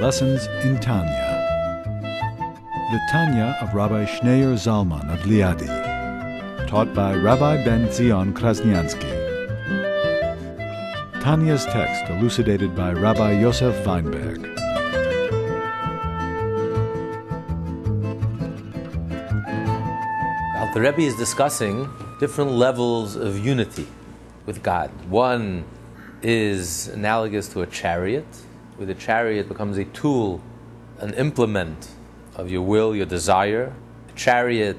Lessons in Tanya. The Tanya of Rabbi Schneur Zalman of Liadi, taught by Rabbi Ben Zion Krasniansky. Tanya's text elucidated by Rabbi Yosef Weinberg. The Rebbe is discussing different levels of unity with God. One is analogous to a chariot, where the chariot becomes a tool, an implement of your will, your desire. The chariot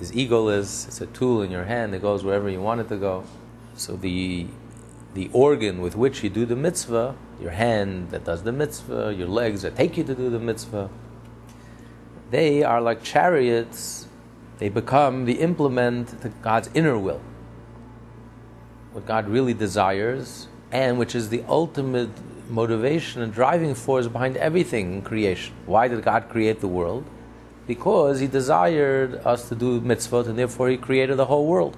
is egoless, it's a tool in your hand that goes wherever you want it to go. So the the organ with which you do the mitzvah, your hand that does the mitzvah, your legs that take you to do the mitzvah, they are like chariots, they become the implement to God's inner will. What God really desires, and which is the ultimate motivation and driving force behind everything in creation. Why did God create the world? Because He desired us to do mitzvot, and therefore He created the whole world.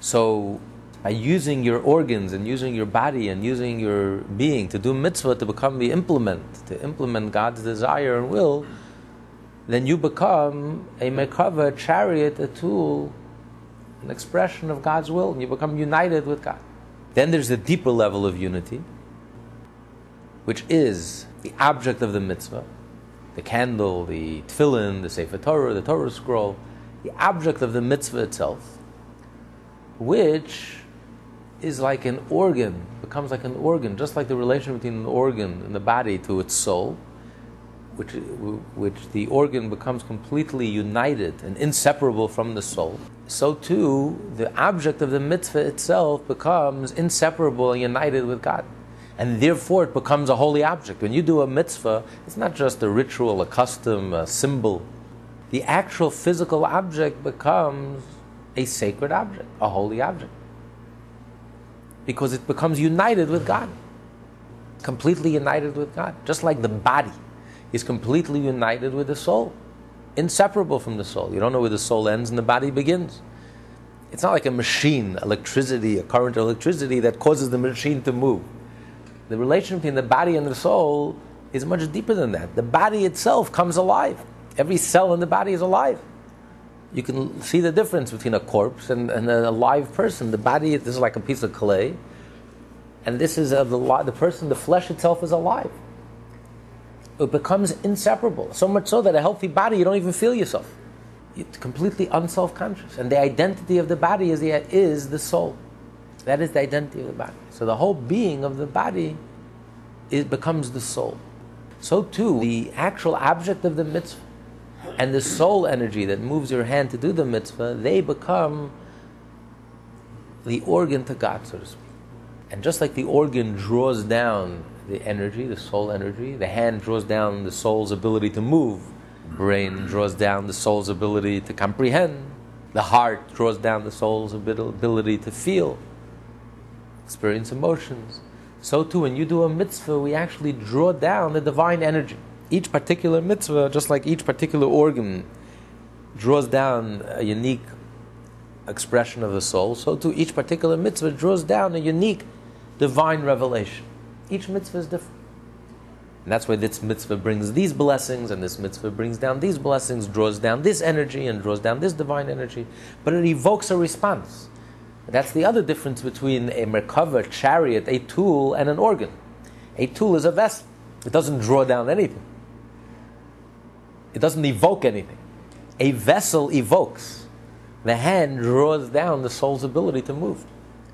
So, by using your organs and using your body and using your being to do mitzvah to become the implement, to implement God's desire and will, then you become a merkava, a chariot, a tool, an expression of God's will, and you become united with God. Then there's a deeper level of unity, which is the object of the mitzvah, the candle, the tefillin, the Sefer Torah, the Torah scroll, the object of the mitzvah itself, which is like an organ, becomes like an organ, just like the relation between an organ and the body to its soul, which, which the organ becomes completely united and inseparable from the soul. So too, the object of the mitzvah itself becomes inseparable and united with God. And therefore, it becomes a holy object. When you do a mitzvah, it's not just a ritual, a custom, a symbol. The actual physical object becomes a sacred object, a holy object because it becomes united with God. Completely united with God. Just like the body is completely united with the soul, inseparable from the soul. You don't know where the soul ends and the body begins. It's not like a machine, electricity, a current of electricity that causes the machine to move. The relation between the body and the soul is much deeper than that. The body itself comes alive. Every cell in the body is alive you can see the difference between a corpse and, and a live person. The body this is like a piece of clay, and this is a, the, the person, the flesh itself is alive. It becomes inseparable, so much so that a healthy body, you don't even feel yourself. You're completely unself conscious. And the identity of the body is the, is the soul. That is the identity of the body. So the whole being of the body it becomes the soul. So too, the actual object of the mitzvah and the soul energy that moves your hand to do the mitzvah, they become the organ to God, so to speak. And just like the organ draws down the energy, the soul energy, the hand draws down the soul's ability to move, brain draws down the soul's ability to comprehend, the heart draws down the soul's ability to feel, experience emotions. So too, when you do a mitzvah, we actually draw down the divine energy each particular mitzvah, just like each particular organ draws down a unique expression of the soul, so too each particular mitzvah draws down a unique divine revelation. Each mitzvah is different. And that's why this mitzvah brings these blessings, and this mitzvah brings down these blessings, draws down this energy, and draws down this divine energy. But it evokes a response. That's the other difference between a Merkava, chariot, a tool, and an organ. A tool is a vessel, it doesn't draw down anything. It doesn't evoke anything. A vessel evokes. The hand draws down the soul's ability to move.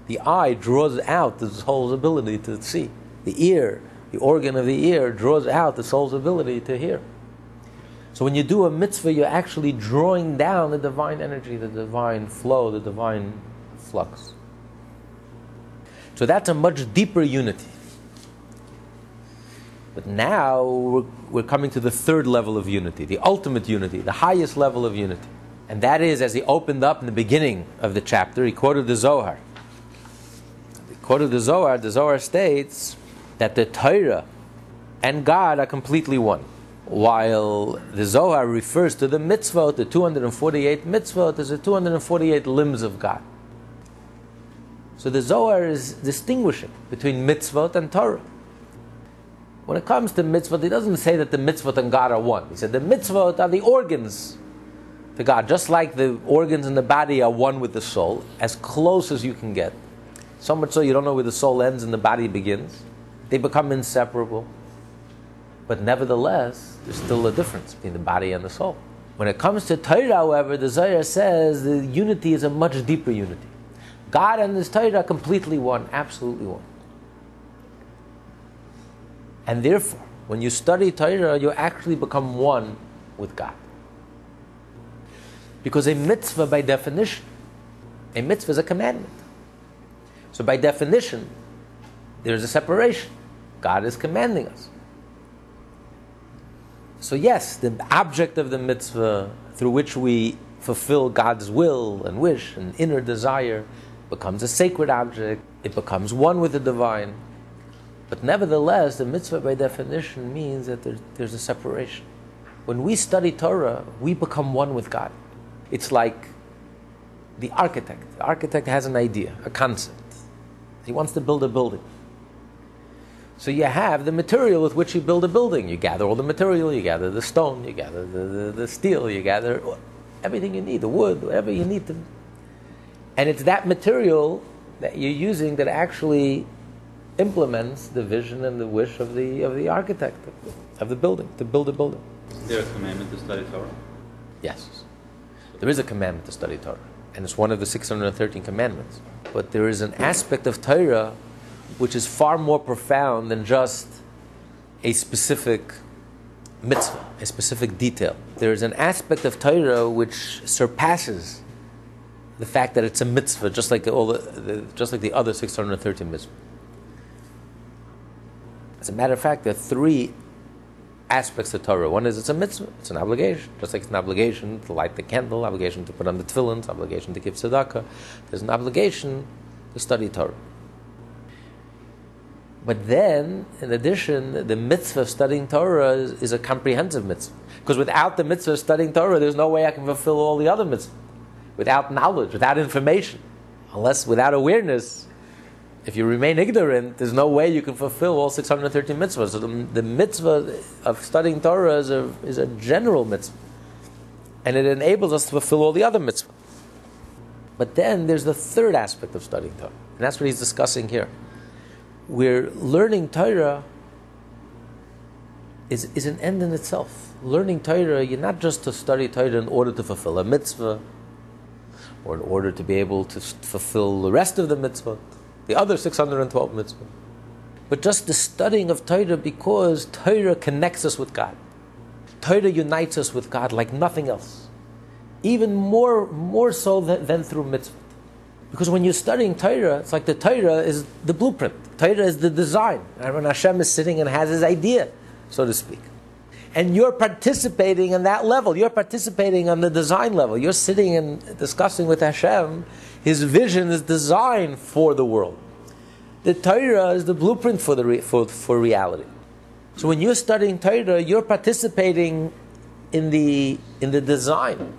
The eye draws out the soul's ability to see. The ear, the organ of the ear, draws out the soul's ability to hear. So when you do a mitzvah, you're actually drawing down the divine energy, the divine flow, the divine flux. So that's a much deeper unity. But now we're, we're coming to the third level of unity, the ultimate unity, the highest level of unity. And that is, as he opened up in the beginning of the chapter, he quoted the Zohar. He quoted the Zohar. The Zohar states that the Torah and God are completely one. While the Zohar refers to the mitzvot, the 248 mitzvot, as the 248 limbs of God. So the Zohar is distinguishing between mitzvot and Torah. When it comes to mitzvot, he doesn't say that the mitzvot and God are one. He said the mitzvot are the organs to God, just like the organs in the body are one with the soul, as close as you can get. So much so you don't know where the soul ends and the body begins. They become inseparable. But nevertheless, there's still a difference between the body and the soul. When it comes to Torah, however, the Zohar says the unity is a much deeper unity. God and His Torah are completely one, absolutely one. And therefore, when you study Torah, you actually become one with God. Because a mitzvah, by definition, a mitzvah is a commandment. So, by definition, there's a separation. God is commanding us. So, yes, the object of the mitzvah through which we fulfill God's will and wish and inner desire becomes a sacred object, it becomes one with the divine. But nevertheless, the mitzvah by definition means that there, there's a separation. When we study Torah, we become one with God. It's like the architect. The architect has an idea, a concept. He wants to build a building. So you have the material with which you build a building. You gather all the material, you gather the stone, you gather the, the, the steel, you gather everything you need, the wood, whatever you need to. And it's that material that you're using that actually implements the vision and the wish of the of the architect of the building to build a building. Is there a commandment to study Torah? Yes, there is a commandment to study Torah, and it's one of the 613 commandments. But there is an aspect of Torah which is far more profound than just a specific mitzvah, a specific detail. There is an aspect of Torah which surpasses the fact that it's a mitzvah, just like all the, the just like the other 613 mitzvahs. As a matter of fact, there are three aspects of Torah. One is it's a mitzvah, it's an obligation, just like it's an obligation to light the candle, obligation to put on the tefillin, obligation to give tzedakah. There's an obligation to study Torah. But then, in addition, the mitzvah of studying Torah is, is a comprehensive mitzvah. Because without the mitzvah of studying Torah, there's no way I can fulfill all the other mitzvahs. Without knowledge, without information, unless without awareness, if you remain ignorant, there's no way you can fulfill all 613 mitzvahs. So the, the mitzvah of studying Torah is a, is a general mitzvah. And it enables us to fulfill all the other mitzvahs. But then there's the third aspect of studying Torah. And that's what he's discussing here. We're learning Torah is, is an end in itself. Learning Torah, you're not just to study Torah in order to fulfill a mitzvah, or in order to be able to fulfill the rest of the mitzvah the other 612 mitzvahs. But just the studying of Torah because Torah connects us with God. Torah unites us with God like nothing else. Even more, more so than, than through mitzvah. Because when you're studying Torah, it's like the Torah is the blueprint. Torah is the design. And when Hashem is sitting and has his idea, so to speak. And you're participating in that level. You're participating on the design level. You're sitting and discussing with Hashem his vision is designed for the world. The Torah is the blueprint for, the re- for, for reality. So when you're studying Torah, you're participating in the, in the design.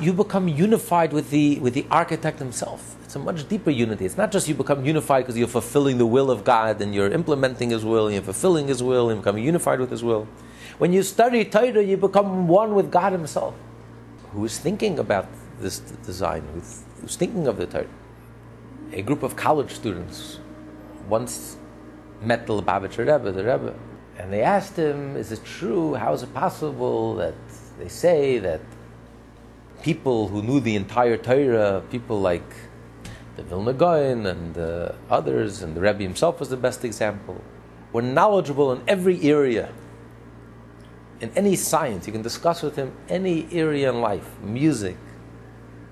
You become unified with the, with the architect himself. It's a much deeper unity. It's not just you become unified because you're fulfilling the will of God and you're implementing His will, and you're fulfilling His will, and becoming unified with His will. When you study Torah, you become one with God Himself, who is thinking about this design, who's thinking of the Torah. A group of college students once met the Lubavitcher Rebbe, the Rebbe, and they asked him, "Is it true? How is it possible that they say that people who knew the entire Torah, people like the Vilna Gaon and uh, others, and the Rebbe himself was the best example, were knowledgeable in every area, in any science. You can discuss with him any area in life, music,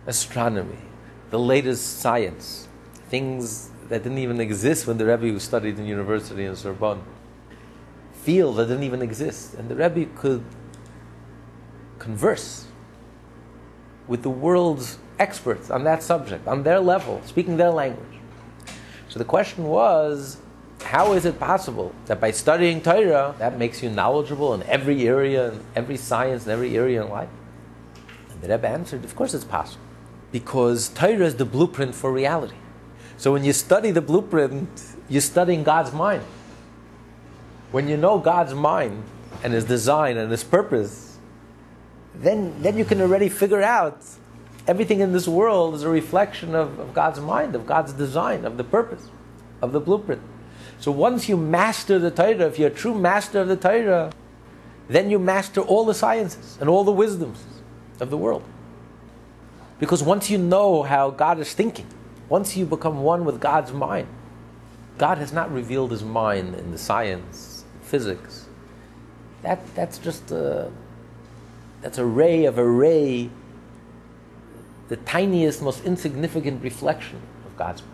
astronomy, the latest science, things that didn't even exist when the Rebbe who studied in university in Sorbonne, field that didn't even exist, and the Rebbe could converse with the world's experts on that subject, on their level, speaking their language. So the question was, how is it possible that by studying Torah, that makes you knowledgeable in every area, in every science, in every area in life? And the Rebbe answered, of course it's possible because Torah is the blueprint for reality. So when you study the blueprint, you're studying God's mind. When you know God's mind and His design and His purpose, then, then you can already figure out everything in this world is a reflection of, of God's mind, of God's design, of the purpose, of the blueprint. So once you master the Torah, if you're a true master of the Torah, then you master all the sciences and all the wisdoms of the world. Because once you know how God is thinking, once you become one with God's mind, God has not revealed his mind in the science, physics. That, that's just a, that's a ray of a ray, the tiniest, most insignificant reflection of God's mind.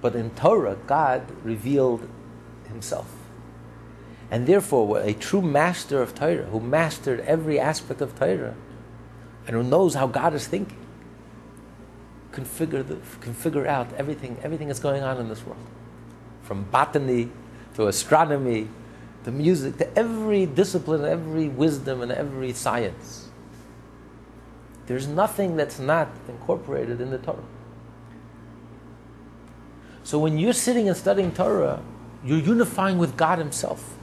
But in Torah, God revealed himself. And therefore, a true master of Torah, who mastered every aspect of Torah, and who knows how God is thinking, can figure, the, can figure out everything, everything that's going on in this world. From botany to astronomy to music to every discipline, every wisdom, and every science. There's nothing that's not incorporated in the Torah. So when you're sitting and studying Torah, you're unifying with God Himself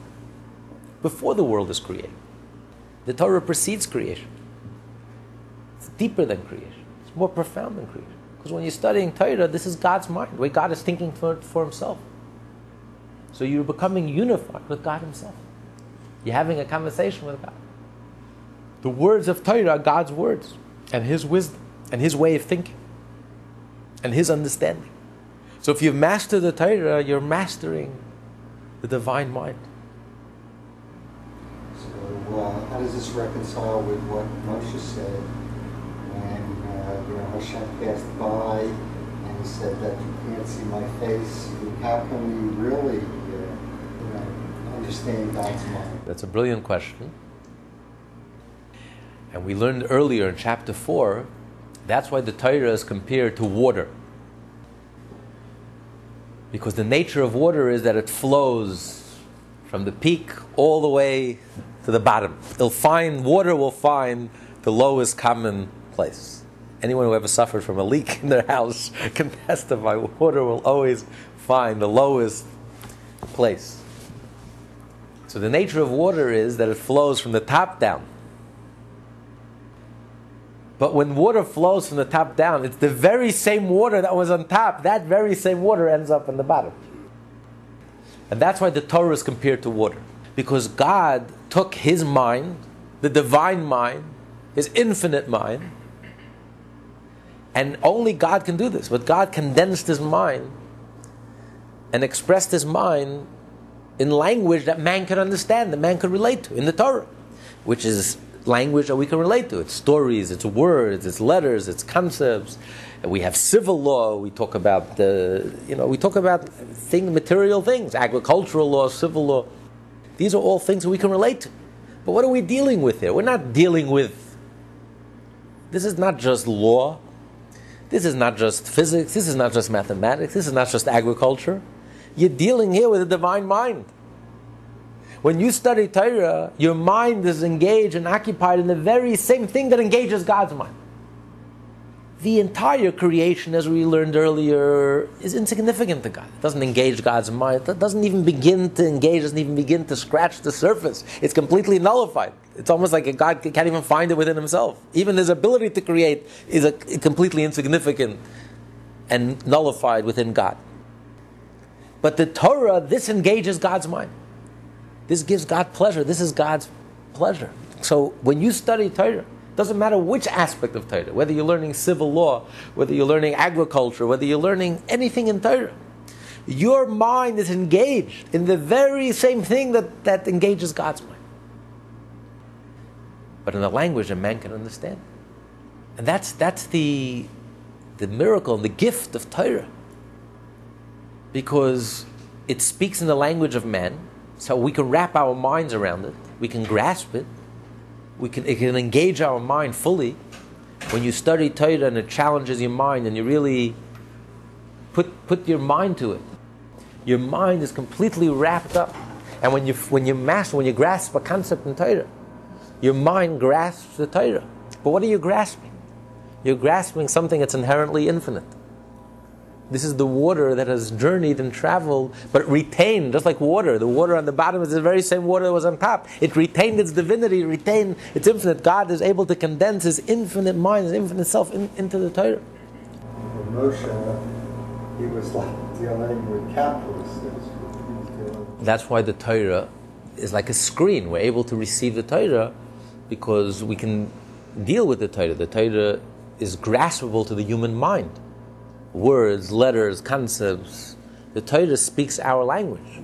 before the world is created. The Torah precedes creation. It's deeper than creation. It's more profound than creation. Because when you're studying Torah, this is God's mind, way God is thinking for, for Himself. So you're becoming unified with God Himself. You're having a conversation with God. The words of Torah are God's words, and His wisdom, and His way of thinking, and His understanding. So if you master the Torah, you're mastering the divine mind. So uh, how does this reconcile with what Moshe said when uh, you know Hashem passed by and he said that you can't see my face? How can we really uh, you know, understand God's mind? That's a brilliant question. And we learned earlier in chapter 4, that's why the Torah is compared to water. Because the nature of water is that it flows from the peak all the way to the bottom. It'll find, water will find the lowest common place. Anyone who ever suffered from a leak in their house can testify water will always find the lowest place. So the nature of water is that it flows from the top down. But when water flows from the top down, it's the very same water that was on top. That very same water ends up in the bottom. And that's why the Torah is compared to water. Because God took his mind, the divine mind, his infinite mind, and only God can do this. But God condensed his mind and expressed his mind in language that man could understand, that man could relate to in the Torah, which is language that we can relate to. It's stories, it's words, it's letters, it's concepts. We have civil law. We talk about the, you know, we talk about thing, material things, agricultural law, civil law. These are all things that we can relate to. But what are we dealing with here? We're not dealing with. This is not just law. This is not just physics. This is not just mathematics. This is not just agriculture. You're dealing here with a divine mind. When you study Torah, your mind is engaged and occupied in the very same thing that engages God's mind. The entire creation, as we learned earlier, is insignificant to God. It doesn't engage God's mind. It doesn't even begin to engage, doesn't even begin to scratch the surface. It's completely nullified. It's almost like God can't even find it within himself. Even his ability to create is a, completely insignificant and nullified within God. But the Torah, this engages God's mind. This gives God pleasure. This is God's pleasure. So when you study Torah, doesn't matter which aspect of Torah, whether you're learning civil law, whether you're learning agriculture, whether you're learning anything in Torah, your mind is engaged in the very same thing that, that engages God's mind. But in a language a man can understand. And that's, that's the, the miracle and the gift of Torah. Because it speaks in the language of man, so we can wrap our minds around it, we can grasp it, we can, it can engage our mind fully. When you study Torah and it challenges your mind and you really put, put your mind to it, your mind is completely wrapped up. And when you, when you master, when you grasp a concept in Torah, your mind grasps the Torah. But what are you grasping? You're grasping something that's inherently infinite. This is the water that has journeyed and traveled, but retained, just like water. The water on the bottom is the very same water that was on top. It retained its divinity, retained its infinite. God is able to condense His infinite mind, His infinite self in, into the Torah. For Moshe, he was like dealing with capitalists. He was dealing That's why the Torah is like a screen. We're able to receive the Torah because we can deal with the Torah. The Torah is graspable to the human mind. Words, letters, concepts. The Torah speaks our language.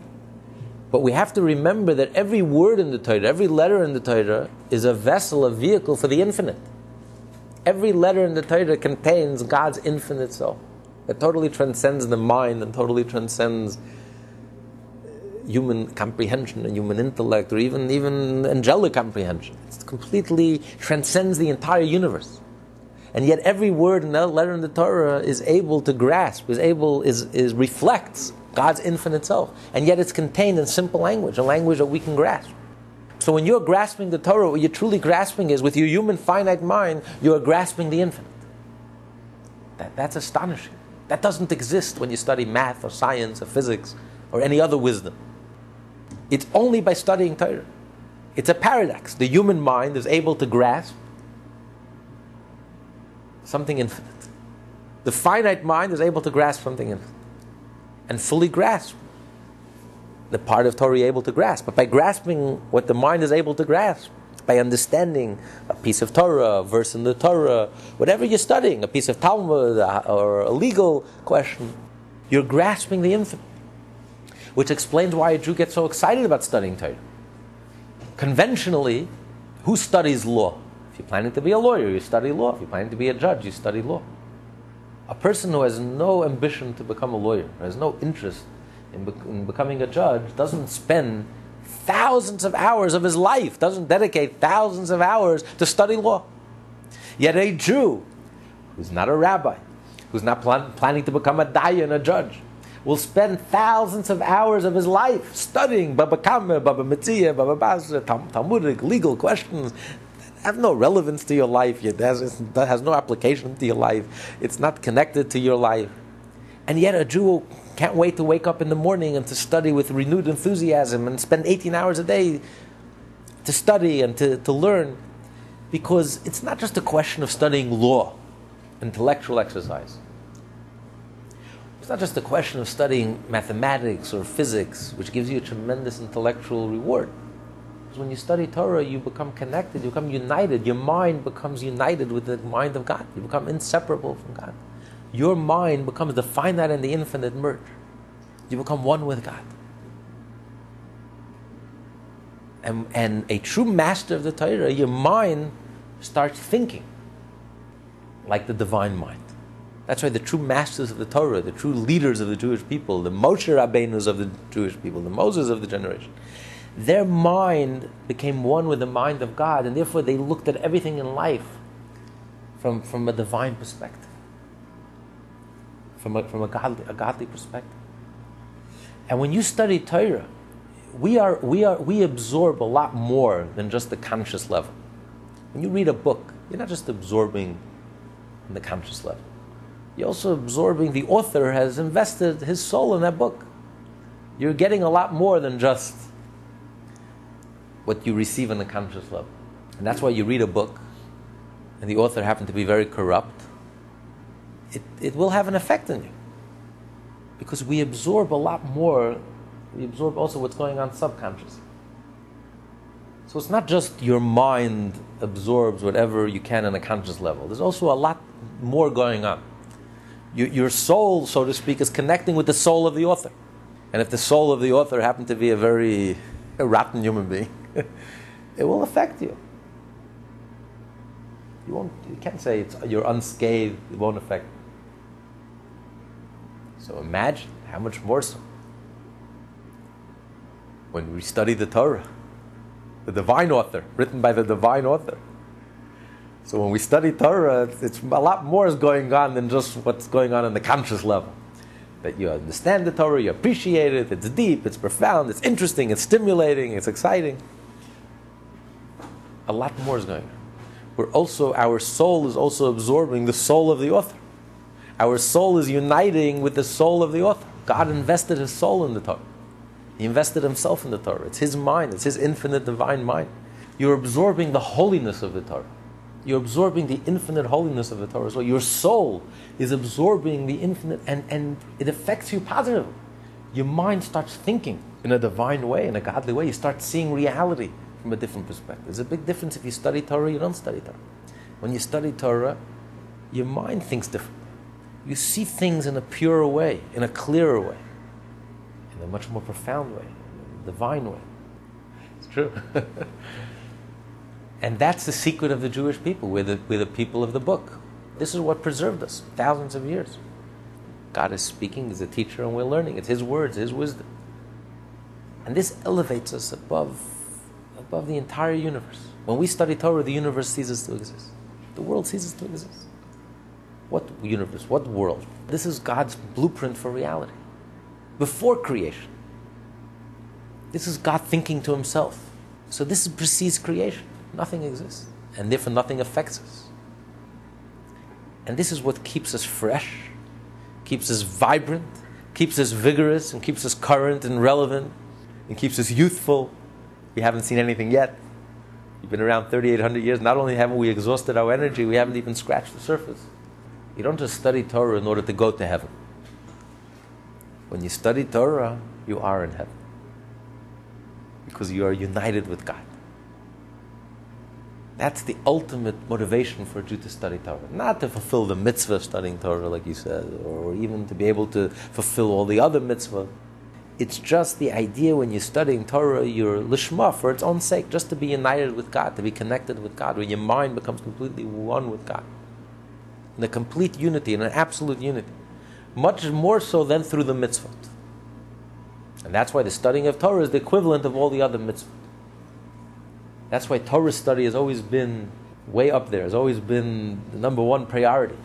But we have to remember that every word in the Torah, every letter in the Torah, is a vessel, a vehicle for the infinite. Every letter in the Torah contains God's infinite self that totally transcends the mind and totally transcends uh, human comprehension and human intellect or even, even angelic comprehension. It completely transcends the entire universe. And yet every word that letter in the Torah is able to grasp, is able, is, is reflects God's infinite self. And yet it's contained in simple language, a language that we can grasp. So when you're grasping the Torah, what you're truly grasping is with your human finite mind, you're grasping the infinite. That, that's astonishing. That doesn't exist when you study math or science or physics or any other wisdom. It's only by studying Torah. It's a paradox. The human mind is able to grasp something infinite. The finite mind is able to grasp something infinite and fully grasp the part of Torah able to grasp. But by grasping what the mind is able to grasp, by understanding a piece of Torah, a verse in the Torah, whatever you're studying, a piece of Talmud or a legal question, you're grasping the infinite. Which explains why a Jew gets so excited about studying Torah. Conventionally, who studies law? You're planning to be a lawyer, you study law. If you're planning to be a judge, you study law. A person who has no ambition to become a lawyer, has no interest in, bec- in becoming a judge, doesn't spend thousands of hours of his life, doesn't dedicate thousands of hours to study law. Yet a Jew who's not a rabbi, who's not plan- planning to become a dayan, a judge, will spend thousands of hours of his life studying Baba Kama, Baba Metzia, Baba Basra, Tal- Talmudic, legal questions have no relevance to your life, it has, that has no application to your life, it's not connected to your life. And yet a Jew can't wait to wake up in the morning and to study with renewed enthusiasm and spend 18 hours a day to study and to, to learn because it's not just a question of studying law, intellectual exercise. It's not just a question of studying mathematics or physics, which gives you a tremendous intellectual reward. Because when you study Torah, you become connected, you become united. Your mind becomes united with the mind of God. You become inseparable from God. Your mind becomes the finite and the infinite merge. You become one with God. And, and a true master of the Torah, your mind starts thinking like the divine mind. That's why the true masters of the Torah, the true leaders of the Jewish people, the Moshe Rabbeinus of the Jewish people, the Moses of the generation, their mind became one with the mind of God, and therefore they looked at everything in life from, from a divine perspective, from a, from a, godly, a godly perspective. And when you study Torah, we, are, we, are, we absorb a lot more than just the conscious level. When you read a book, you're not just absorbing on the conscious level. You're also absorbing, the author has invested his soul in that book. You're getting a lot more than just what you receive on the conscious level. And that's why you read a book and the author happened to be very corrupt, it, it will have an effect on you. Because we absorb a lot more, we absorb also what's going on subconsciously. So it's not just your mind absorbs whatever you can on a conscious level. There's also a lot more going on. Your, your soul, so to speak, is connecting with the soul of the author. And if the soul of the author happened to be a very rotten human being, it will affect you. You, won't, you can't say it's, you're unscathed, it won't affect you. So imagine how much more so when we study the Torah, the divine author, written by the divine author. So when we study Torah, it's, it's, a lot more is going on than just what's going on in the conscious level. That you understand the Torah, you appreciate it, it's deep, it's profound, it's interesting, it's stimulating, it's exciting. A lot more is going on. We're also, our soul is also absorbing the soul of the author. Our soul is uniting with the soul of the author. God invested his soul in the Torah. He invested himself in the Torah. It's his mind, it's his infinite divine mind. You're absorbing the holiness of the Torah. You're absorbing the infinite holiness of the Torah. as well. your soul is absorbing the infinite and, and it affects you positively. Your mind starts thinking in a divine way, in a godly way. You start seeing reality from a different perspective. There's a big difference if you study Torah, you don't study Torah. When you study Torah, your mind thinks differently. You see things in a purer way, in a clearer way, in a much more profound way, a divine way. It's true. and that's the secret of the Jewish people. We're the, we're the people of the book. This is what preserved us thousands of years. God is speaking, He's a teacher, and we're learning. It's His words, His wisdom. And this elevates us above, above the entire universe. When we study Torah, the universe ceases to exist. The world ceases to exist. What universe? What world? This is God's blueprint for reality. Before creation. This is God thinking to Himself. So this precedes creation. Nothing exists. And therefore, nothing affects us. And this is what keeps us fresh, keeps us vibrant, keeps us vigorous, and keeps us current and relevant, and keeps us youthful. We haven't seen anything yet. We've been around 3,800 years. Not only haven't we exhausted our energy, we haven't even scratched the surface. You don't just study Torah in order to go to heaven. When you study Torah, you are in heaven. Because you are united with God. That's the ultimate motivation for a Jew to study Torah. Not to fulfill the mitzvah of studying Torah, like you said, or even to be able to fulfill all the other mitzvah. It's just the idea when you're studying Torah, you're lishma for its own sake, just to be united with God, to be connected with God, when your mind becomes completely one with God. In a complete unity, in an absolute unity. Much more so than through the mitzvot. And that's why the studying of Torah is the equivalent of all the other mitzvot. That's why Torah study has always been way up there, has always been the number one priority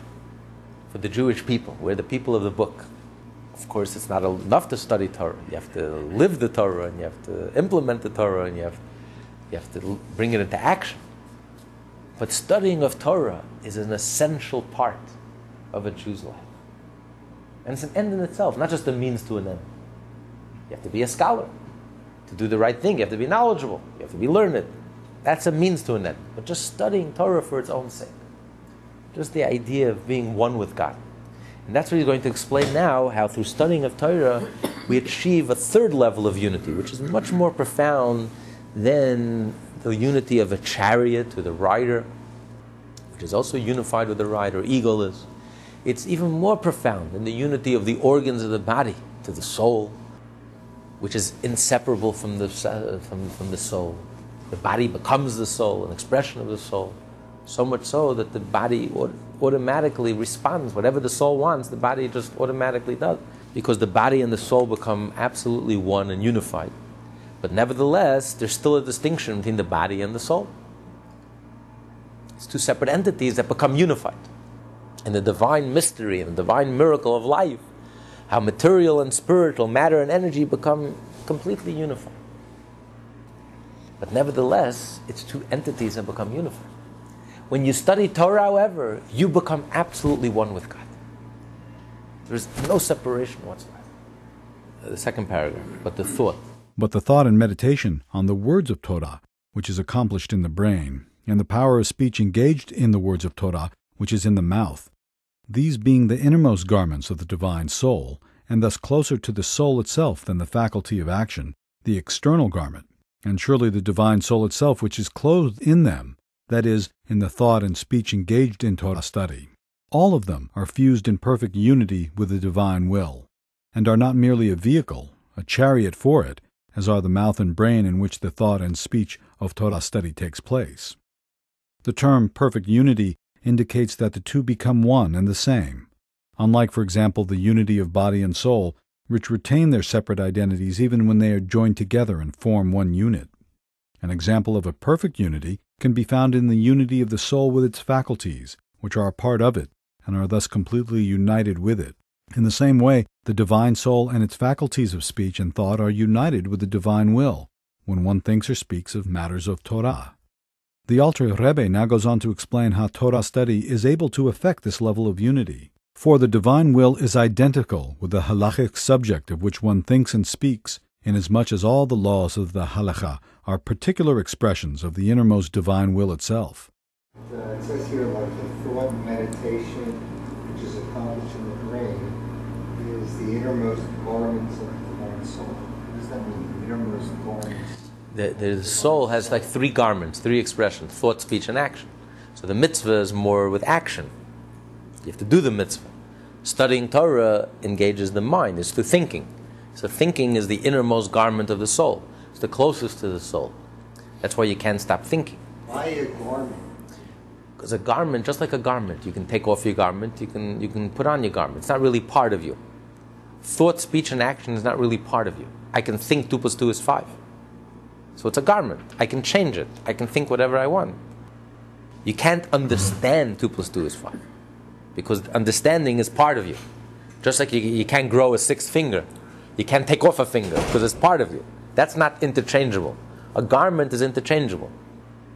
for the Jewish people. We're the people of the book. Of course, it's not enough to study Torah. You have to live the Torah and you have to implement the Torah and you have, you have to bring it into action. But studying of Torah is an essential part of a Jew's life. And it's an end in itself, not just a means to an end. You have to be a scholar. To do the right thing, you have to be knowledgeable, you have to be learned. That's a means to an end. But just studying Torah for its own sake. Just the idea of being one with God. And that's what he's going to explain now how through studying of Torah we achieve a third level of unity, which is much more profound than the unity of a chariot with a rider, which is also unified with the rider, eagle is. It's even more profound than the unity of the organs of the body to the soul, which is inseparable from the, uh, from, from the soul. The body becomes the soul, an expression of the soul. So much so that the body automatically responds. Whatever the soul wants, the body just automatically does. Because the body and the soul become absolutely one and unified. But nevertheless, there's still a distinction between the body and the soul. It's two separate entities that become unified. In the divine mystery and the divine miracle of life, how material and spiritual, matter and energy become completely unified. But nevertheless, it's two entities that become unified. When you study Torah, however, you become absolutely one with God. There's no separation whatsoever. Uh, the second paragraph, but the thought. But the thought and meditation on the words of Torah, which is accomplished in the brain, and the power of speech engaged in the words of Torah, which is in the mouth, these being the innermost garments of the divine soul, and thus closer to the soul itself than the faculty of action, the external garment, and surely the divine soul itself which is clothed in them, that is, in the thought and speech engaged in Torah study. All of them are fused in perfect unity with the divine will, and are not merely a vehicle, a chariot for it, as are the mouth and brain in which the thought and speech of Torah study takes place. The term perfect unity indicates that the two become one and the same, unlike, for example, the unity of body and soul, which retain their separate identities even when they are joined together and form one unit. An example of a perfect unity can be found in the unity of the soul with its faculties, which are a part of it and are thus completely united with it. In the same way, the divine soul and its faculties of speech and thought are united with the divine will when one thinks or speaks of matters of Torah. The Alter Rebbe now goes on to explain how Torah study is able to effect this level of unity. For the divine will is identical with the halachic subject of which one thinks and speaks, inasmuch as all the laws of the halacha are particular expressions of the innermost divine will itself. Uh, it says here like the thought meditation, which is accomplished in the brain, is the innermost garments of the divine soul. What does that mean? The innermost garments. The, the soul has like three garments, three expressions thought, speech, and action. So the mitzvah is more with action. You have to do the mitzvah. Studying Torah engages the mind, it's through thinking. So thinking is the innermost garment of the soul, it's the closest to the soul. That's why you can't stop thinking. Why a garment? Because a garment, just like a garment, you can take off your garment, you can, you can put on your garment. It's not really part of you. Thought, speech, and action is not really part of you. I can think 2 plus 2 is 5. So it's a garment. I can change it. I can think whatever I want. You can't understand 2 plus 2 is 5. Because understanding is part of you. Just like you, you can't grow a sixth finger. You can't take off a finger because it's part of you. That's not interchangeable. A garment is interchangeable.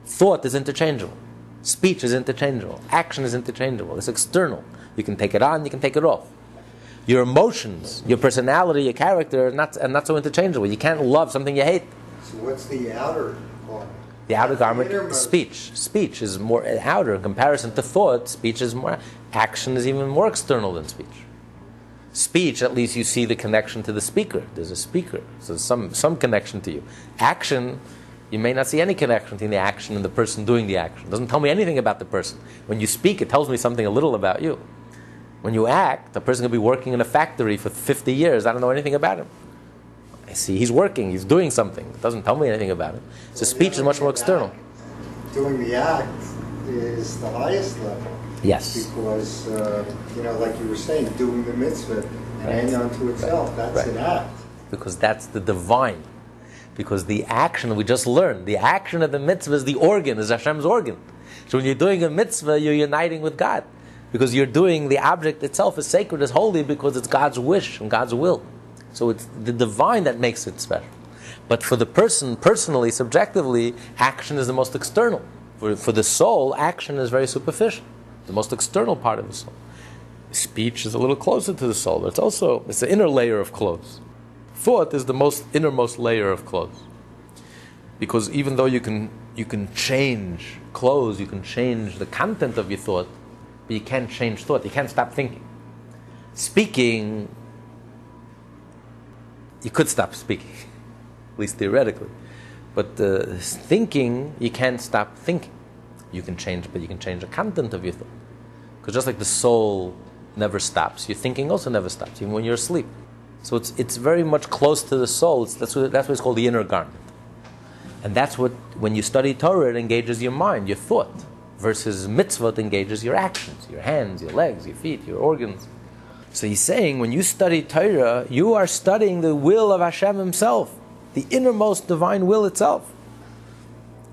Thought is interchangeable. Speech is interchangeable. Action is interchangeable. It's external. You can take it on, you can take it off. Your emotions, your personality, your character are not, are not so interchangeable. You can't love something you hate. So what's the outer garment? The outer garment, innermost. speech. Speech is more outer in comparison to thought. Speech is more. Action is even more external than speech. Speech, at least you see the connection to the speaker. There's a speaker, so there's some some connection to you. Action, you may not see any connection between the action and the person doing the action. It doesn't tell me anything about the person. When you speak, it tells me something a little about you. When you act, a person could be working in a factory for 50 years. I don't know anything about him. I see he's working, he's doing something. It doesn't tell me anything about him. So speech is much more external. Doing the act is the highest level. Yes. Because, uh, you know, like you were saying, doing the mitzvah and Right. end unto itself, that's Right. an act. because that's the divine. Because the action we just learned, the action of the mitzvah is the organ, is Hashem's organ. So when you're doing a mitzvah, you're uniting with God. Because you're doing the object itself is sacred, is holy, because it's God's wish and God's will. So it's the divine that makes it special. But for the person, personally, subjectively, action is the most external. For, for the soul, action is very superficial, the most external part of the soul. Speech is a little closer to the soul, but it's also it's the inner layer of clothes. Thought is the most innermost layer of clothes. Because even though you can you can change clothes, you can change the content of your thought, but you can't change thought. You can't stop thinking. Speaking, you could stop speaking, at least theoretically. But uh, thinking, you can't stop thinking. You can change, but you can change the content of your thought. Because just like the soul never stops, your thinking also never stops, even when you're asleep. So it's, it's very much close to the soul. It's, that's, what, that's what it's called the inner garment. And that's what, when you study Torah, it engages your mind, your thought, versus mitzvah, it engages your actions, your hands, your legs, your feet, your organs. So he's saying when you study Torah, you are studying the will of Hashem Himself, the innermost divine will itself.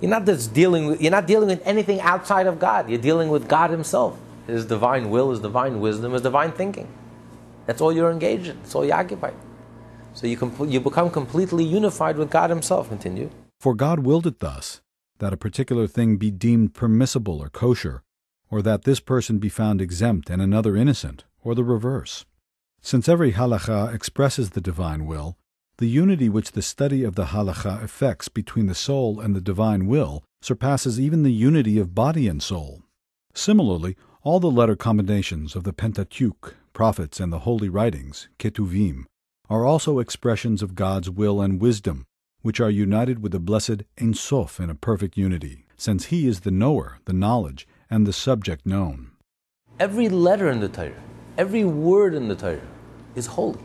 You're not just dealing with, you're not dealing with anything outside of God. You're dealing with God Himself. His divine will, His divine wisdom, His divine thinking. That's all you're engaged in. That's all you occupy. So you, you become completely unified with God Himself. Continue. For God willed it thus, that a particular thing be deemed permissible or kosher, or that this person be found exempt and another innocent, or the reverse. Since every halacha expresses the divine will, the unity which the study of the halacha effects between the soul and the divine will surpasses even the unity of body and soul. Similarly, all the letter combinations of the Pentateuch, prophets, and the holy writings, Ketuvim, are also expressions of God's will and wisdom, which are united with the blessed Ein Sof in a perfect unity, since He is the knower, the knowledge, and the subject known. Every letter in the Torah, every word in the Torah is holy.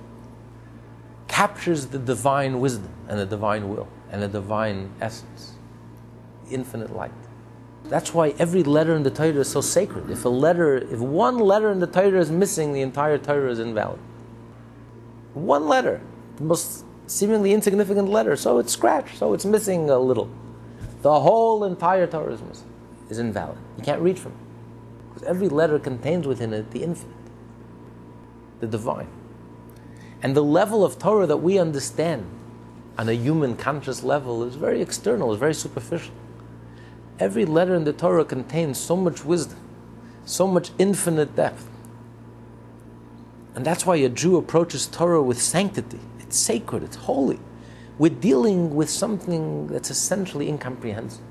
Captures the divine wisdom and the divine will and the divine essence, infinite light. That's why every letter in the Torah is so sacred. If a letter, if one letter in the Torah is missing, the entire Torah is invalid. One letter, the most seemingly insignificant letter, so it's scratched, so it's missing a little. The whole entire Torah is missing, is invalid. You can't read from it. Because every letter contains within it the infinite, the divine. And the level of Torah that we understand on a human conscious level is very external, is very superficial. Every letter in the Torah contains so much wisdom, so much infinite depth. And that's why a Jew approaches Torah with sanctity. It's sacred, it's holy. We're dealing with something that's essentially incomprehensible.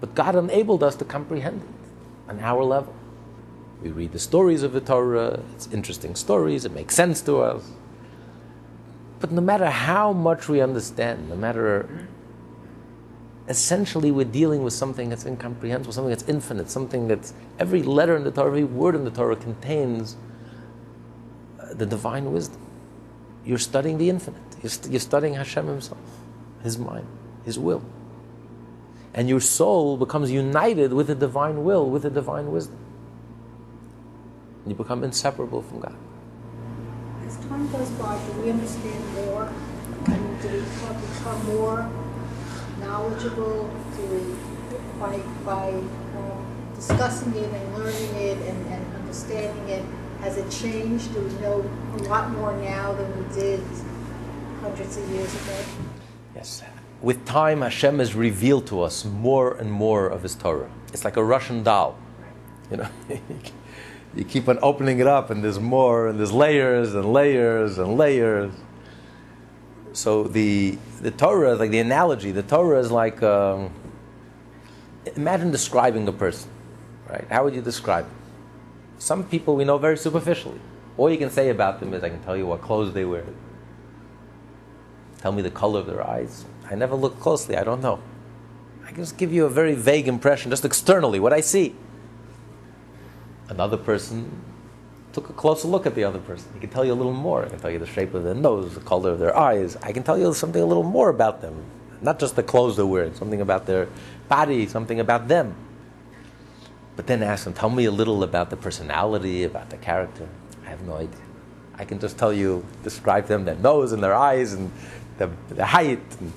But God enabled us to comprehend it on our level. We read the stories of the Torah, it's interesting stories, it makes sense to us. But no matter how much we understand, no matter essentially we're dealing with something that's incomprehensible, something that's infinite, something that's every letter in the Torah, every word in the Torah contains uh, the divine wisdom. You're studying the infinite. You're, st- you're studying Hashem Himself, His mind, His will. And your soul becomes united with the divine will, with the divine wisdom. You become inseparable from God. As time goes by, do we understand more? And do we become more knowledgeable do we, by, by um, discussing it and learning it and, and understanding it? Has it changed? Do we know a lot more now than we did hundreds of years ago? Yes. With time, Hashem has revealed to us more and more of His Torah. It's like a Russian doll. You know, you keep on opening it up, and there's more, and there's layers and layers and layers. So the the Torah, is like the analogy, the Torah is like um, imagine describing a person, right? How would you describe? Them? Some people we know very superficially. All you can say about them is, I can tell you what clothes they wear. Tell me the color of their eyes. I never look closely. I don't know. I can just give you a very vague impression, just externally, what I see. Another person took a closer look at the other person. He can tell you a little more. I can tell you the shape of their nose, the color of their eyes. I can tell you something a little more about them. Not just the clothes they're wearing, something about their body, something about them. But then ask them, tell me a little about the personality, about the character. I have no idea. I can just tell you, describe them, their nose and their eyes and the, the height. And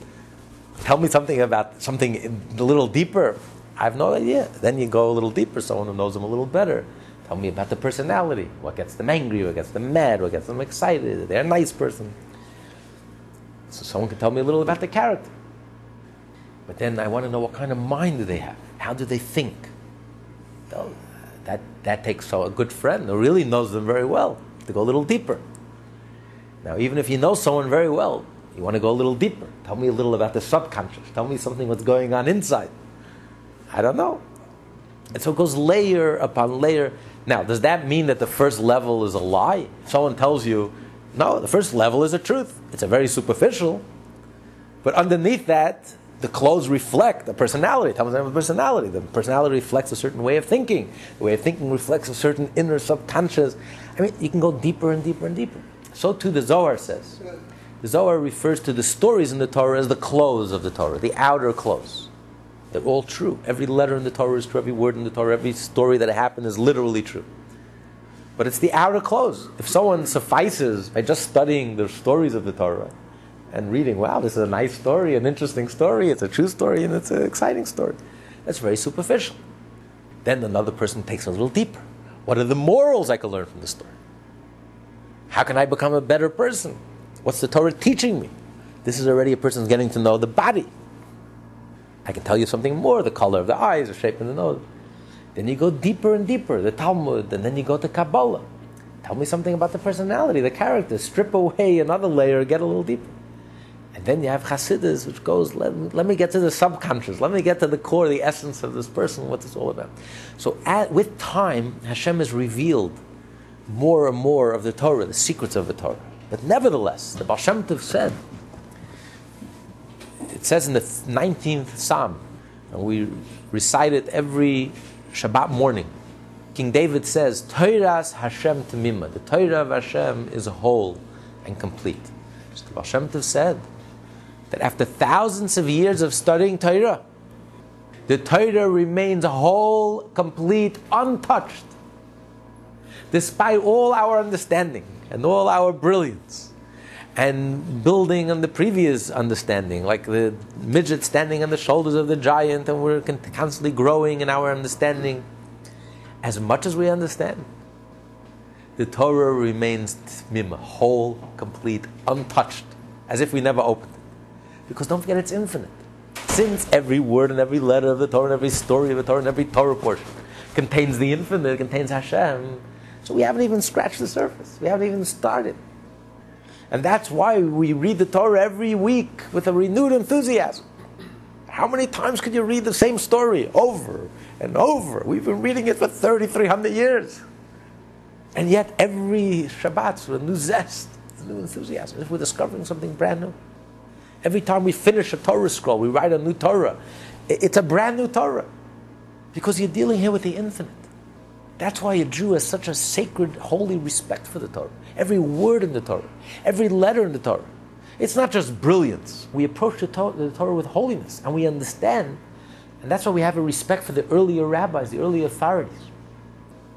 tell me something about something a little deeper. I have no idea. Then you go a little deeper, someone who knows them a little better. Tell me about the personality. What gets them angry? What gets them mad? What gets them excited? They're a nice person. So someone can tell me a little about the character. But then I want to know what kind of mind do they have? How do they think? So that, that takes a good friend who really knows them very well to go a little deeper. Now, even if you know someone very well, you want to go a little deeper. Tell me a little about the subconscious. Tell me something what's going on inside. I don't know. And so it goes layer upon layer. Now, does that mean that the first level is a lie? Someone tells you, no, the first level is a truth. It's a very superficial. But underneath that, the clothes reflect a personality. Tell me a personality. The personality reflects a certain way of thinking. The way of thinking reflects a certain inner subconscious. I mean, you can go deeper and deeper and deeper. So too the Zohar says. The Zohar refers to the stories in the Torah as the clothes of the Torah, the outer clothes. They're all true. Every letter in the Torah is true. Every word in the Torah, every story that happened is literally true. But it's the outer clothes. If someone suffices by just studying the stories of the Torah and reading, wow, this is a nice story, an interesting story, it's a true story, and it's an exciting story, that's very superficial. Then another person takes a little deeper. What are the morals I can learn from the story? How can I become a better person? What's the Torah teaching me? This is already a person getting to know the body. I can tell you something more the color of the eyes, the shape of the nose. Then you go deeper and deeper, the Talmud, and then you go to Kabbalah. Tell me something about the personality, the character. Strip away another layer, get a little deeper. And then you have Hasidus, which goes, let, let me get to the subconscious, let me get to the core, the essence of this person, what it's all about. So at, with time, Hashem has revealed more and more of the Torah, the secrets of the Torah. But nevertheless, the Baal Shem Tov said, it says in the 19th Psalm, and we recite it every Shabbat morning. King David says, Toiras Hashem Tamima. The Torah of Hashem is whole and complete. So the Tov said that after thousands of years of studying Torah, the Torah remains whole, complete, untouched, despite all our understanding and all our brilliance and building on the previous understanding, like the midget standing on the shoulders of the giant, and we're constantly growing in our understanding. As much as we understand, the Torah remains tmima, whole, complete, untouched, as if we never opened it. Because don't forget, it's infinite. Since every word and every letter of the Torah, and every story of the Torah, and every Torah portion contains the infinite, contains Hashem, So we haven't even scratched the surface. We haven't even started. And that's why we read the Torah every week with a renewed enthusiasm. How many times could you read the same story over and over? We've been reading it for 3,300 years. And yet, every Shabbat, with a new zest, a new enthusiasm, if we're discovering something brand new. Every time we finish a Torah scroll, we write a new Torah. It's a brand new Torah. Because you're dealing here with the infinite. That's why a Jew has such a sacred, holy respect for the Torah. Every word in the Torah, every letter in the Torah. It's not just brilliance. We approach the Torah, the Torah with holiness and we understand. And that's why we have a respect for the earlier rabbis, the earlier authorities.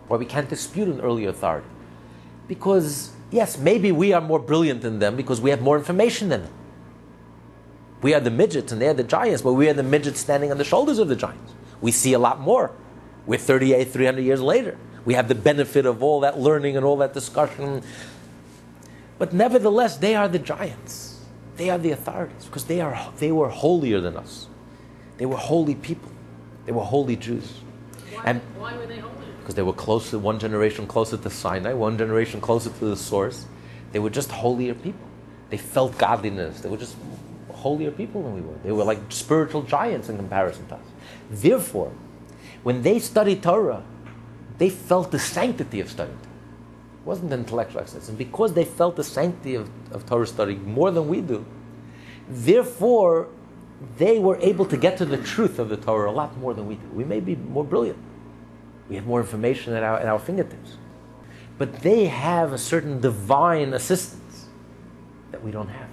Why we can't dispute an earlier authority. Because, yes, maybe we are more brilliant than them because we have more information than them. We are the midgets and they are the giants, but we are the midgets standing on the shoulders of the giants. We see a lot more. We're 38, 300 years later. We have the benefit of all that learning and all that discussion. But nevertheless, they are the giants. They are the authorities because they, are, they were holier than us. They were holy people. They were holy Jews. Why, and why were they holy? Because they were closer, one generation closer to Sinai, one generation closer to the source. They were just holier people. They felt godliness. They were just holier people than we were. They were like spiritual giants in comparison to us. Therefore, when they studied Torah, they felt the sanctity of studying. It wasn't intellectual exercise. And because they felt the sanctity of, of Torah study more than we do, therefore, they were able to get to the truth of the Torah a lot more than we do. We may be more brilliant. We have more information at our, at our fingertips. But they have a certain divine assistance that we don't have.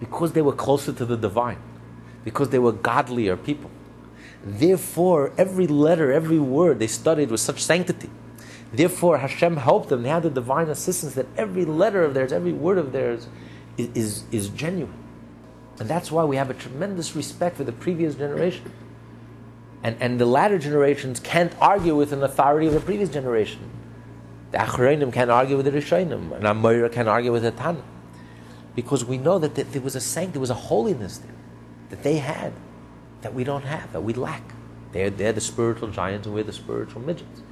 Because they were closer to the divine. Because they were godlier people. Therefore, every letter, every word they studied with such sanctity. Therefore, Hashem helped them. They had the divine assistance that every letter of theirs, every word of theirs is, is, is genuine. And that's why we have a tremendous respect for the previous generation. And, and the latter generations can't argue with an authority of the previous generation. The Achronim can't argue with the Rishonim, and Amoira can't argue with the Tana. Because we know that there was a sanctity, there was a holiness there that they had that we don't have, that we lack. They're, they're the spiritual giants and we're the spiritual midgets.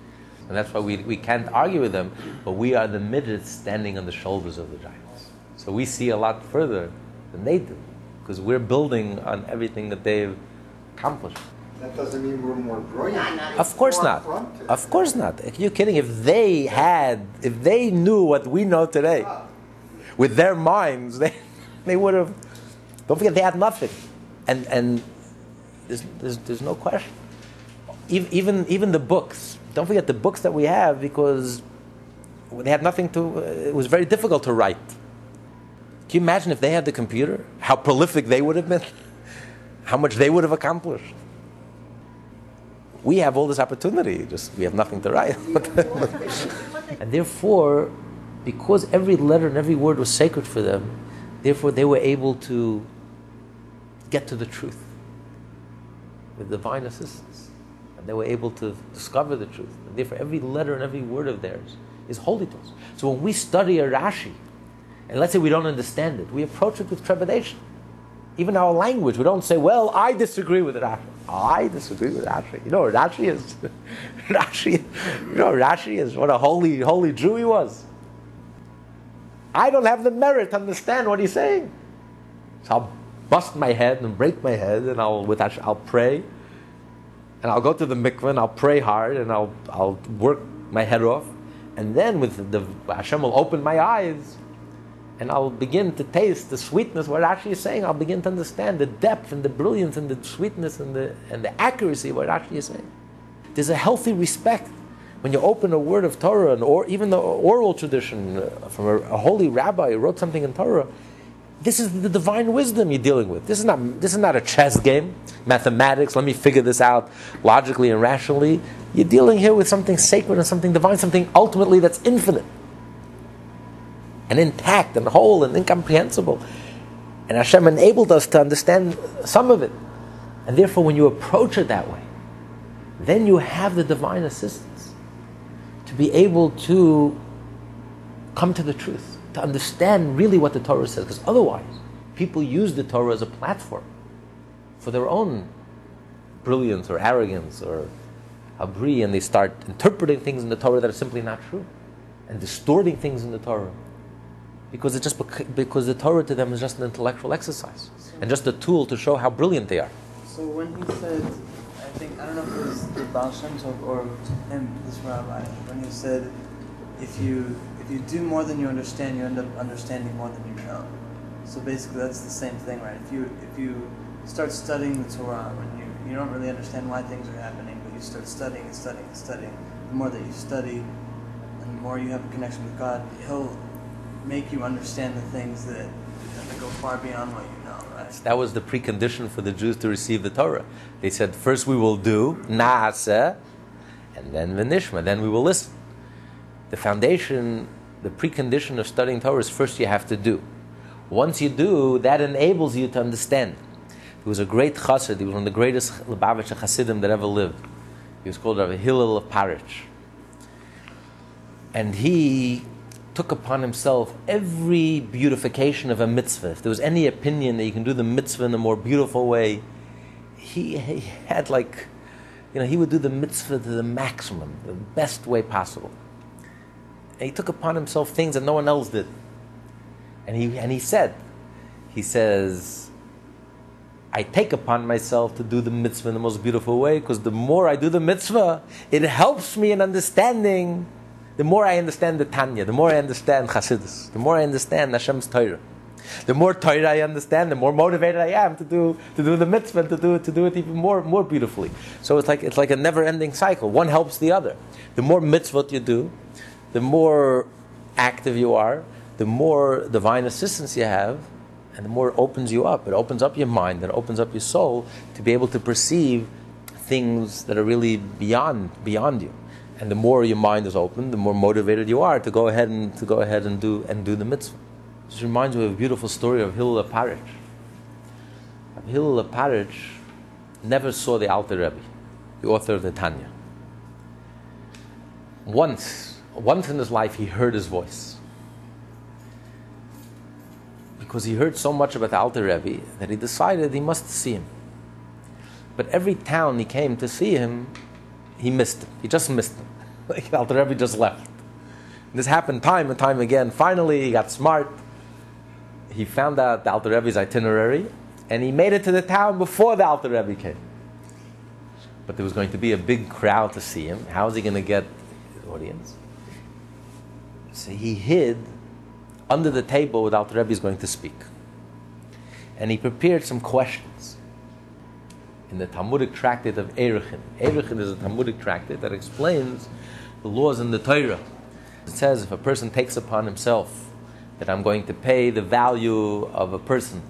And that's why we, we can't argue with them, but we are the midgets standing on the shoulders of the giants. So we see a lot further than they do, because we're building on everything that they've accomplished. That doesn't mean we're more brilliant. Of course not. upfront. Of course not. You're kidding. If they had, if they knew what we know today, ah. with their minds, they, they would have. Don't forget, they had nothing, and and there's, there's, there's no question. Even, even the books. Don't forget the books that we have because they had nothing to. It was very difficult to write. Can you imagine if they had the computer? How prolific they would have been. How much they would have accomplished. We have all this opportunity, just we have nothing to write. and therefore, because every letter and every word was sacred for them, therefore they were able to get to the truth with divine assistance. And they were able to discover the truth. And therefore, every letter and every word of theirs is holy to us. So when we study a Rashi, and let's say we don't understand it, we approach it with trepidation. Even our language, we don't say, well, I disagree with Rashi. I disagree with Rashi. You know, Rashi is, Rashi, you know, Rashi is what a holy, holy Jew he was. I don't have the merit to understand what he's saying. So bust my head and break my head, and I'll with Hashem, I'll pray, and I'll go to the mikveh and I'll pray hard, and I'll I'll work my head off, and then with the Hashem will open my eyes, and I'll begin to taste the sweetness. What Rashi is saying, I'll begin to understand the depth and the brilliance and the sweetness and the and the accuracy what Rashi is saying. There's a healthy respect when you open a word of Torah, and or even the oral tradition uh, from a, a holy rabbi who wrote something in Torah. This is the divine wisdom you're dealing with. This is not this is not a chess game, mathematics. Let me figure this out logically and rationally. You're dealing here with something sacred and something divine, something ultimately that's infinite and intact and whole and incomprehensible. And Hashem enabled us to understand some of it. And therefore, when you approach it that way, then you have the divine assistance to be able to come to the truth, to understand really what the Torah says. Because otherwise, people use the Torah as a platform for their own brilliance or arrogance or abri, and they start interpreting things in the Torah that are simply not true. and distorting things in the Torah. Because, it just bec- because the Torah to them is just an intellectual exercise and just a tool to show how brilliant they are. So when he said, I think, I don't know if it was the Baal Shem Tov or him, this rabbi, when he said, if you you do more than you understand, you end up understanding more than you know. So basically, that's the same thing, right? If you if you start studying the Torah when you you don't really understand why things are happening, but you start studying and studying and studying. The more that you study, and the more you have a connection with God, He'll make you understand the things that, that go far beyond what you know, right? That was the precondition for the Jews to receive the Torah. They said, first we will do, na'aseh, and then v'nishma, then we will listen. The foundation, the precondition of studying Torah is first you have to do. Once you do, that enables you to understand. He was a great chassid, he was one of the greatest Lubavitcher chassidim that ever lived. He was called Rabbi Hillel of Parich. And he took upon himself every beautification of a mitzvah. If there was any opinion that you can do the mitzvah in a more beautiful way, he, he had like, you know, he would do the mitzvah to the maximum, the best way possible. He took upon himself things that no one else did. And he, and he said, he says, I take upon myself to do the mitzvah in the most beautiful way because the more I do the mitzvah, it helps me in understanding the more I understand the Tanya, the more I understand Chassidus, the more I understand Hashem's Torah, the more Torah I understand, the more motivated I am to do to do the mitzvah, to do to do it even more more beautifully. So it's like it's like a never-ending cycle. One helps the other. The more mitzvot you do, the more active you are, the more divine assistance you have, and the more it opens you up. It opens up your mind, and it opens up your soul to be able to perceive things that are really beyond beyond you and the more your mind is open, the more motivated you are to go ahead and to go ahead and do and do the mitzvah. This reminds me of a beautiful story of Hillel Parich. Hillel Parich never saw the Alter Rebbe, the author of the Tanya. Once, once in his life, he heard his voice. Because he heard so much about the Alter Rebbe that he decided he must see him. But every town he came to see him, he missed him. He just missed him. Like Alter Rebbe just left. This happened time and time again. Finally, he got smart. He found out the Alter Rebbe's itinerary, and he made it to the town before the Alter Rebbe came. But there was going to be a big crowd to see him. How is he going to get his audience? So he hid under the table without the Rebbe is going to speak. And he prepared some questions in the Talmudic tractate of Erechin. Erechin is a Talmudic tractate that explains the laws in the Torah. It says if a person takes upon himself that I'm going to pay the value of a person.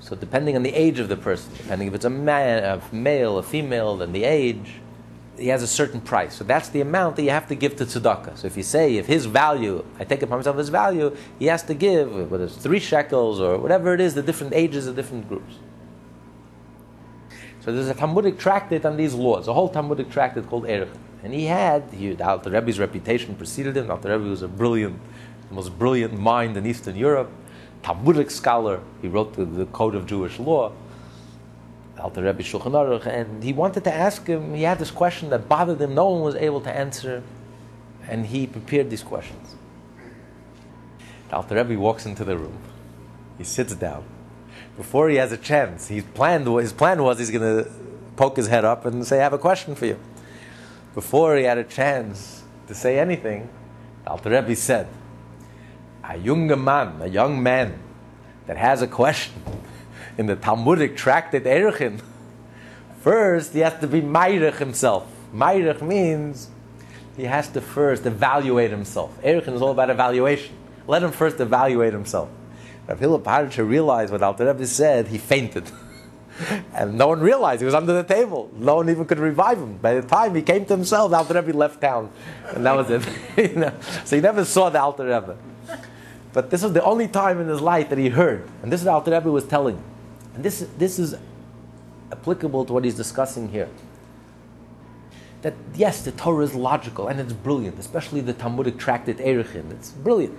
So depending on the age of the person, depending if it's a man, a male, a female, then the age, he has a certain price. So that's the amount that you have to give to tzedakah. So if you say if his value, I take upon myself his value, he has to give whether it's three shekels or whatever it is, the different ages of different groups. So there's a Talmudic tractate on these laws, a whole Talmudic tractate called Erech. And he had, he, the Alter Rebbe's reputation preceded him. Alter Rebbe was a brilliant, the most brilliant mind in Eastern Europe, Talmudic scholar. He wrote the, the Code of Jewish Law, Alter Rebbe Shulchan Aruch, and he wanted to ask him, he had this question that bothered him, no one was able to answer, and he prepared these questions. The Alter Rebbe walks into the room, he sits down, before he has a chance. He planned his plan was he's going to poke his head up and say, "I have a question for you." Before he had a chance to say anything, Alter Rebbe said, "A young man, a young man that has a question in the Talmudic tractate Erechin, first he has to be Meirich himself. Meirich means he has to first evaluate himself. Erechin is all about evaluation. Let him first evaluate himself." Rav Hillel Paritcher realized what Alter Rebbe said, he fainted. and no one realized he was under the table. No one even could revive him. By the time he came to himself, Alter Rebbe left town. And that was it. So he never saw the Alter Rebbe. But this was the only time in his life that he heard. And this is what Alter Rebbe was telling. And this, this is applicable to what he's discussing here. That yes, the Torah is logical and it's brilliant, especially the Talmudic tractate Erechin. It's brilliant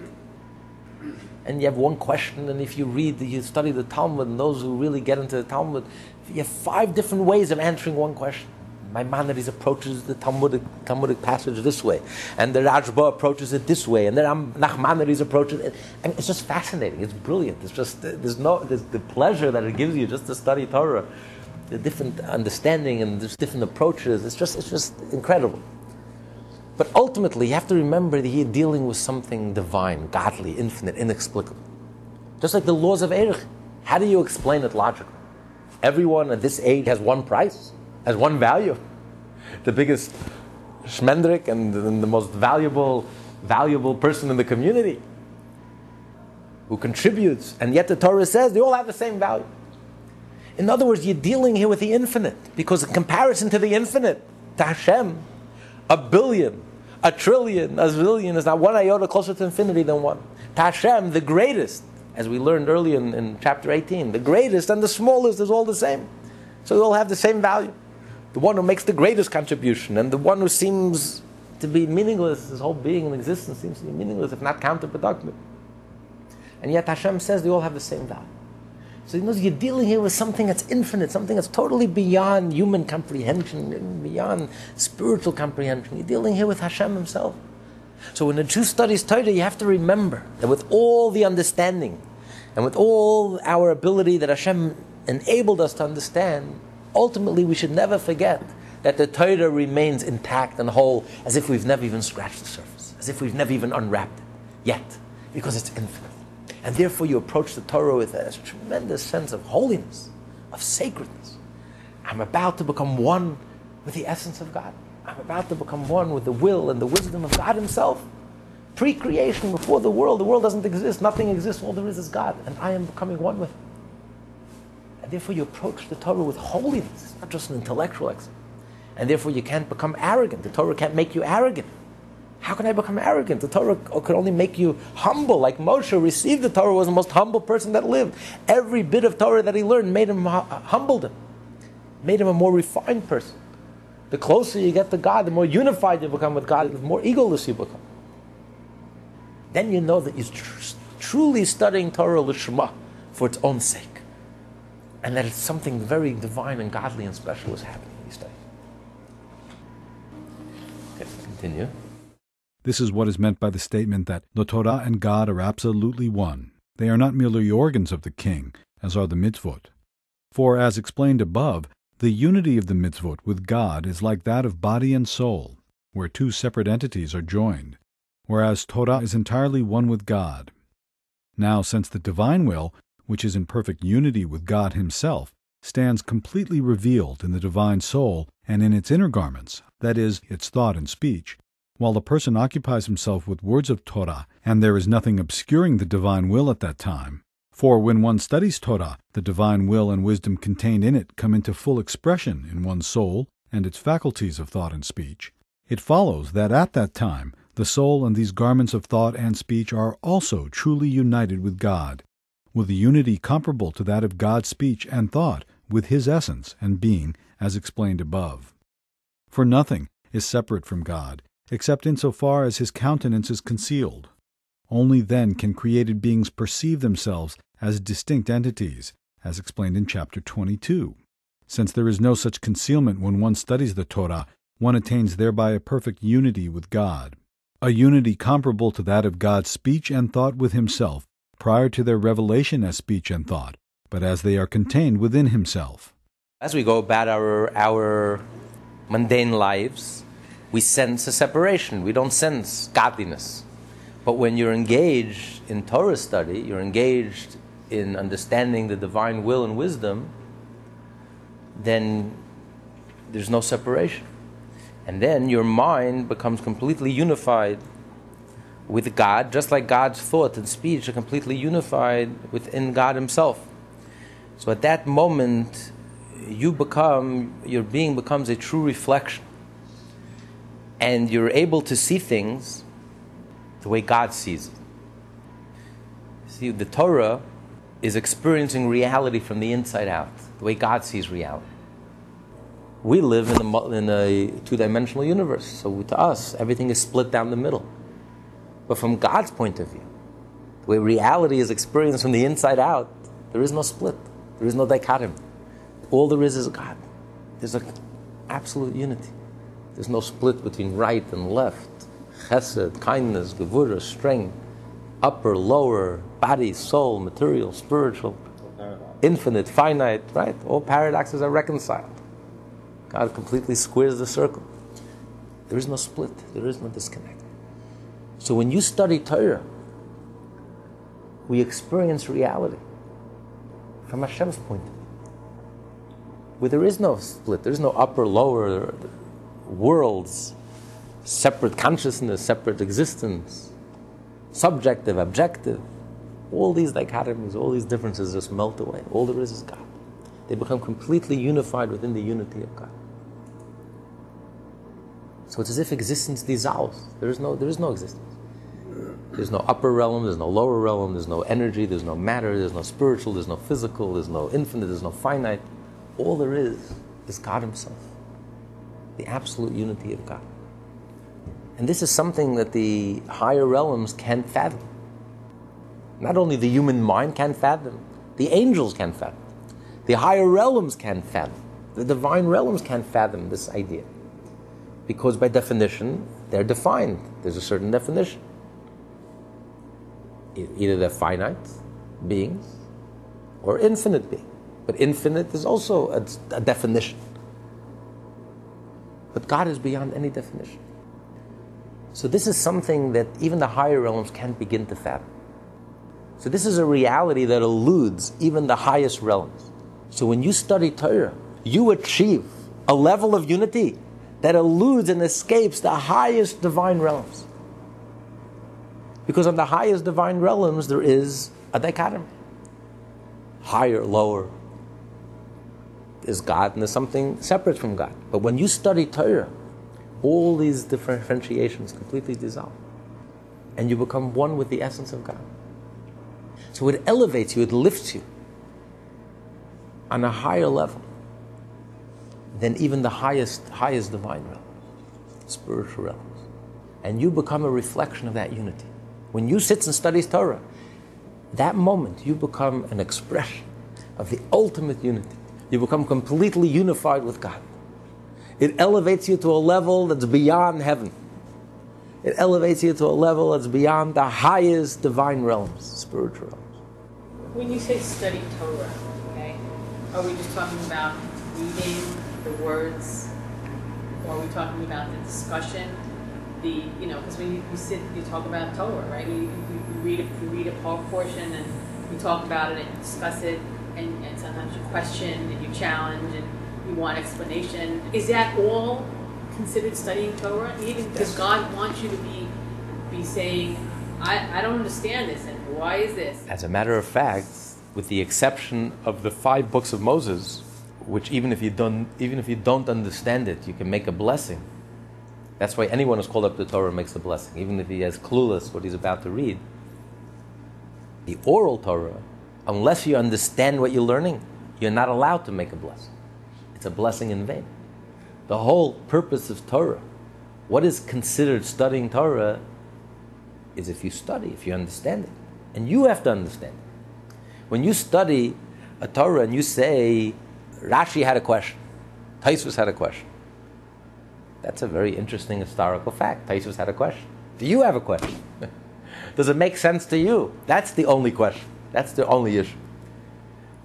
and you have one question, and if you read, you study the Talmud, and those who really get into the Talmud, you have five different ways of answering one question. Maimonides approaches the Talmudic, Talmudic passage this way, and the Rashba approaches it this way, and then Nachmanides approaches it. Mean, it's just fascinating. It's brilliant. It's just there's no there's the pleasure that it gives you just to study Torah, the different understanding and there's different approaches. It's just it's just incredible. But ultimately, you have to remember that you're dealing with something divine, godly, infinite, inexplicable. Just like the laws of Erech. How do you explain it logically? Everyone at this age has one price, has one value. The biggest shmendrik and the most valuable, valuable person in the community who contributes, and yet the Torah says they all have the same value. In other words, you're dealing here with the infinite, because in comparison to the infinite, to Hashem, a billion, a trillion, a zillion is not one iota closer to infinity than one. To Hashem, the greatest, as we learned earlier in, in chapter 18, the greatest and the smallest is all the same. So they all have the same value. The one who makes the greatest contribution and the one who seems to be meaningless, his whole being and existence seems to be meaningless, if not counterproductive. And yet Hashem says they all have the same value. So you know, you're dealing here with something that's infinite, something that's totally beyond human comprehension, beyond spiritual comprehension. You're dealing here with Hashem Himself. So when a Jew studies Torah, you have to remember that with all the understanding and with all our ability that Hashem enabled us to understand, ultimately we should never forget that the Torah remains intact and whole as if we've never even scratched the surface, as if we've never even unwrapped it yet, because it's infinite. And therefore you approach the Torah with a tremendous sense of holiness, of sacredness. I'm about to become one with the essence of God. I'm about to become one with the will and the wisdom of God Himself. Pre creation, before the world, the world doesn't exist, nothing exists, all there is is God, and I am becoming one with Him. And therefore, you approach the Torah with holiness, it's not just an intellectual exercise. And therefore, you can't become arrogant. The Torah can't make you arrogant. How can I become arrogant? The Torah could only make you humble. Like Moshe received the Torah, was the most humble person that lived. Every bit of Torah that he learned made him uh, humbled him, made him a more refined person. The closer you get to God, the more unified you become with God, the more egoless you become. Then you know that you're tr- truly studying Torah Lishma for its own sake. And that something very divine and godly and special is happening these days. Okay, continue. This is what is meant by the statement that the Torah and God are absolutely one. They are not merely organs of the king, as are the mitzvot. For, as explained above, the unity of the mitzvot with God is like that of body and soul, where two separate entities are joined, whereas Torah is entirely one with God. Now, since the divine will, which is in perfect unity with God Himself, stands completely revealed in the divine soul and in its inner garments, that is, its thought and speech, while the person occupies himself with words of Torah, and there is nothing obscuring the divine will at that time, for when one studies Torah, the divine will and wisdom contained in it come into full expression in one's soul and its faculties of thought and speech. It follows that at that time the soul and these garments of thought and speech are also truly united with God, with a unity comparable to that of God's speech and thought with His essence and being, as explained above. For nothing is separate from God, except in so far as His countenance is concealed. Only then can created beings perceive themselves as distinct entities, as explained in chapter 22. Since there is no such concealment when one studies the Torah, one attains thereby a perfect unity with God, a unity comparable to that of God's speech and thought with Himself, prior to their revelation as speech and thought, but as they are contained within Himself. As we go about our, our mundane lives, we sense a separation. We don't sense godliness. But when you're engaged in Torah study, you're engaged in understanding the divine will and wisdom, then there's no separation. And then your mind becomes completely unified with God, just like God's thought and speech are completely unified within God Himself. So at that moment, you become, your being becomes a true reflection. And you're able to see things the way God sees it. See, the Torah is experiencing reality from the inside out, the way God sees reality. We live in a, a two dimensional universe, so to us, everything is split down the middle. But from God's point of view, the way reality is experienced from the inside out, there is no split, there is no dichotomy. All there is is God. There's an absolute unity. There's no split between right and left, chesed, kindness, gevurah, strength, upper, lower, body, soul, material, spiritual, infinite, finite, right? All paradoxes are reconciled. God completely squares the circle. There is no split, there is no disconnect. So when you study Torah, we experience reality from Hashem's point of view. Where there is no split, there is no upper, lower worlds, separate consciousness, separate existence, subjective, objective. All these dichotomies, all these differences just melt away. All there is is God. They become completely unified within the unity of God. So it's as if existence dissolves. There is no, there is no existence. There's no upper realm, there's no lower realm, there's no energy, there's no matter, there's no spiritual, there's no physical, there's no infinite, there's no finite. All there is is God Himself, the absolute unity of God. And this is something that the higher realms can't fathom. Not only the human mind can't fathom, the angels can't fathom, the higher realms can't fathom, the divine realms can't fathom this idea. Because by definition, they're defined. There's a certain definition. Either they're finite beings or infinite beings. But infinite is also a, a definition. But God is beyond any definition. So this is something that even the higher realms can't begin to fathom. So this is a reality that eludes even the highest realms. So when you study Torah, you achieve a level of unity that eludes and escapes the highest divine realms. Because on the highest divine realms, there is a dichotomy. Higher, lower. There's God and there's something separate from God. But when you study Torah, all these differentiations completely dissolve. And you become one with the essence of God. So it elevates you, it lifts you on a higher level than even the highest, highest divine realm, spiritual realms. And you become a reflection of that unity. When you sit and study Torah, that moment you become an expression of the ultimate unity. You become completely unified with God. It elevates you to a level that's beyond heaven. It elevates you to a level that's beyond the highest divine realms, spiritual realms. When you say study Torah, okay, are we just talking about reading the words, or are we talking about the discussion? The you know, because when you, you, sit, you talk about Torah, right? You, you, you read a, you read a portion and you talk about it and you discuss it, and, and sometimes you question and you challenge and you want explanation. Is that all considered studying Torah? Even does God want you to be be saying, I, I don't understand this, and why is this? As a matter of fact, with the exception of the five books of Moses, which even if you don't even if you don't understand it, you can make a blessing. That's why anyone who's called up to Torah makes a blessing, even if he has clueless what he's about to read. The oral Torah, unless you understand what you're learning, you're not allowed to make a blessing. It's a blessing in vain. The whole purpose of Torah, what is considered studying Torah, is if you study, if you understand it. And you have to understand it. When you study a Torah and you say, Rashi had a question, Tosfos had a question, that's a very interesting historical fact. Tosfos had a question. Do you have a question? Does it make sense to you? That's the only question. That's the only issue.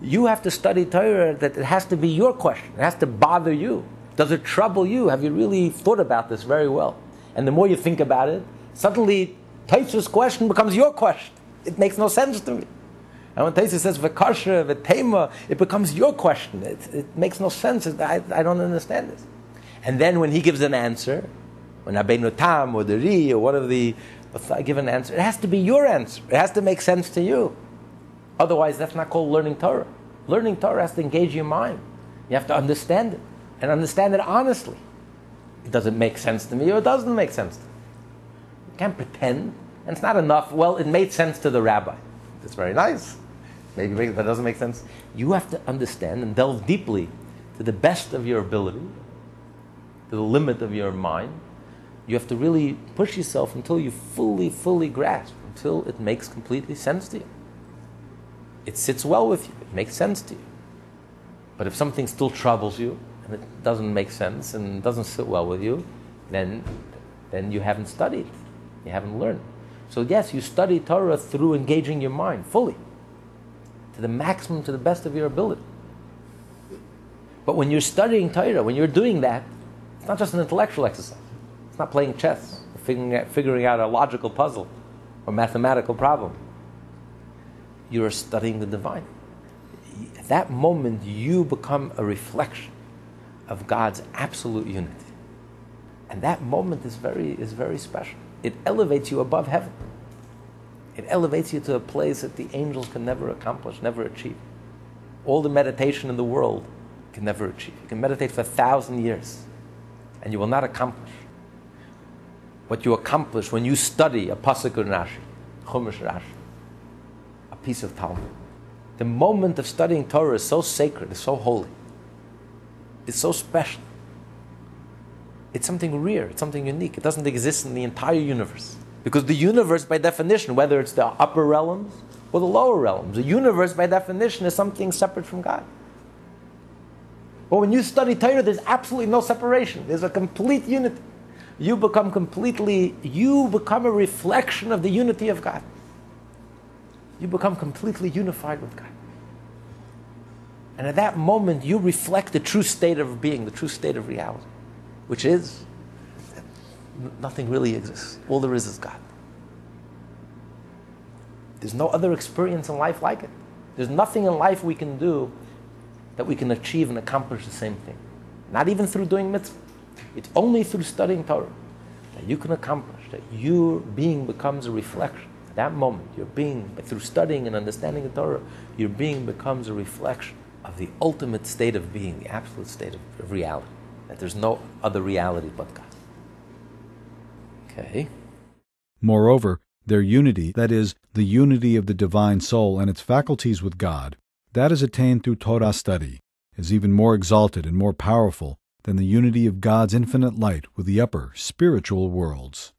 You have to study Torah that it has to be your question. It has to bother you. Does it trouble you? Have you really thought about this very well? And the more you think about it, suddenly Tosfos' question becomes your question. It makes no sense to me. And when Tosfos says v'kasha, v'tema, it becomes your question. It, it makes no sense. I, I don't understand this. And then when he gives an answer, when Rabbeinu Tam or the Ri or one of the give an answer, it has to be your answer. It has to make sense to you. Otherwise, that's not called learning Torah. Learning Torah has to engage your mind. You have to understand it and understand it honestly. It doesn't make sense to me or it doesn't make sense to me. You can't pretend. And it's not enough. Well, it made sense to the rabbi. It's very nice. Maybe that doesn't make sense. You have to understand and delve deeply to the best of your ability, the limit of your mind. You have to really push yourself until you fully, fully grasp, until it makes completely sense to you. It sits well with you, it makes sense to you. But if something still troubles you, and it doesn't make sense and doesn't sit well with you, then, then you haven't studied, you haven't learned. So, yes, you study Torah through engaging your mind fully, to the maximum, to the best of your ability. But when you're studying Torah, when you're doing that, it's not just an intellectual exercise. It's not playing chess, figuring out, figuring out a logical puzzle or mathematical problem. You're studying the divine. At that moment, you become a reflection of God's absolute unity. And that moment is very, is very special. It elevates you above heaven. It elevates you to a place that the angels can never accomplish, never achieve. All the meditation in the world can never achieve. You can meditate for a thousand years, and you will not accomplish what you accomplish when you study a pasuk Rashi, Chumash Rashi, a piece of Talmud. The moment of studying Torah is so sacred, it's so holy, it's so special. It's something rare, it's something unique. It doesn't exist in the entire universe. Because the universe, by definition, whether it's the upper realms or the lower realms, the universe, by definition, is something separate from God. But when you study Torah, there's absolutely no separation. There's a complete unity. You become completely, you become a reflection of the unity of God. You become completely unified with God. And at that moment, you reflect the true state of being, the true state of reality, which is that nothing really exists. All there is is God. There's no other experience in life like it. There's nothing in life we can do that we can achieve and accomplish the same thing. Not even through doing mitzvah. It's only through studying Torah that you can accomplish, that your being becomes a reflection. At that moment, your being, through studying and understanding the Torah, your being becomes a reflection of the ultimate state of being, the absolute state of, reality. That there's no other reality but God. Okay. Moreover, their unity, that is, the unity of the divine soul and its faculties with God, that is attained through Torah study, is even more exalted and more powerful than the unity of God's infinite light with the upper, spiritual worlds.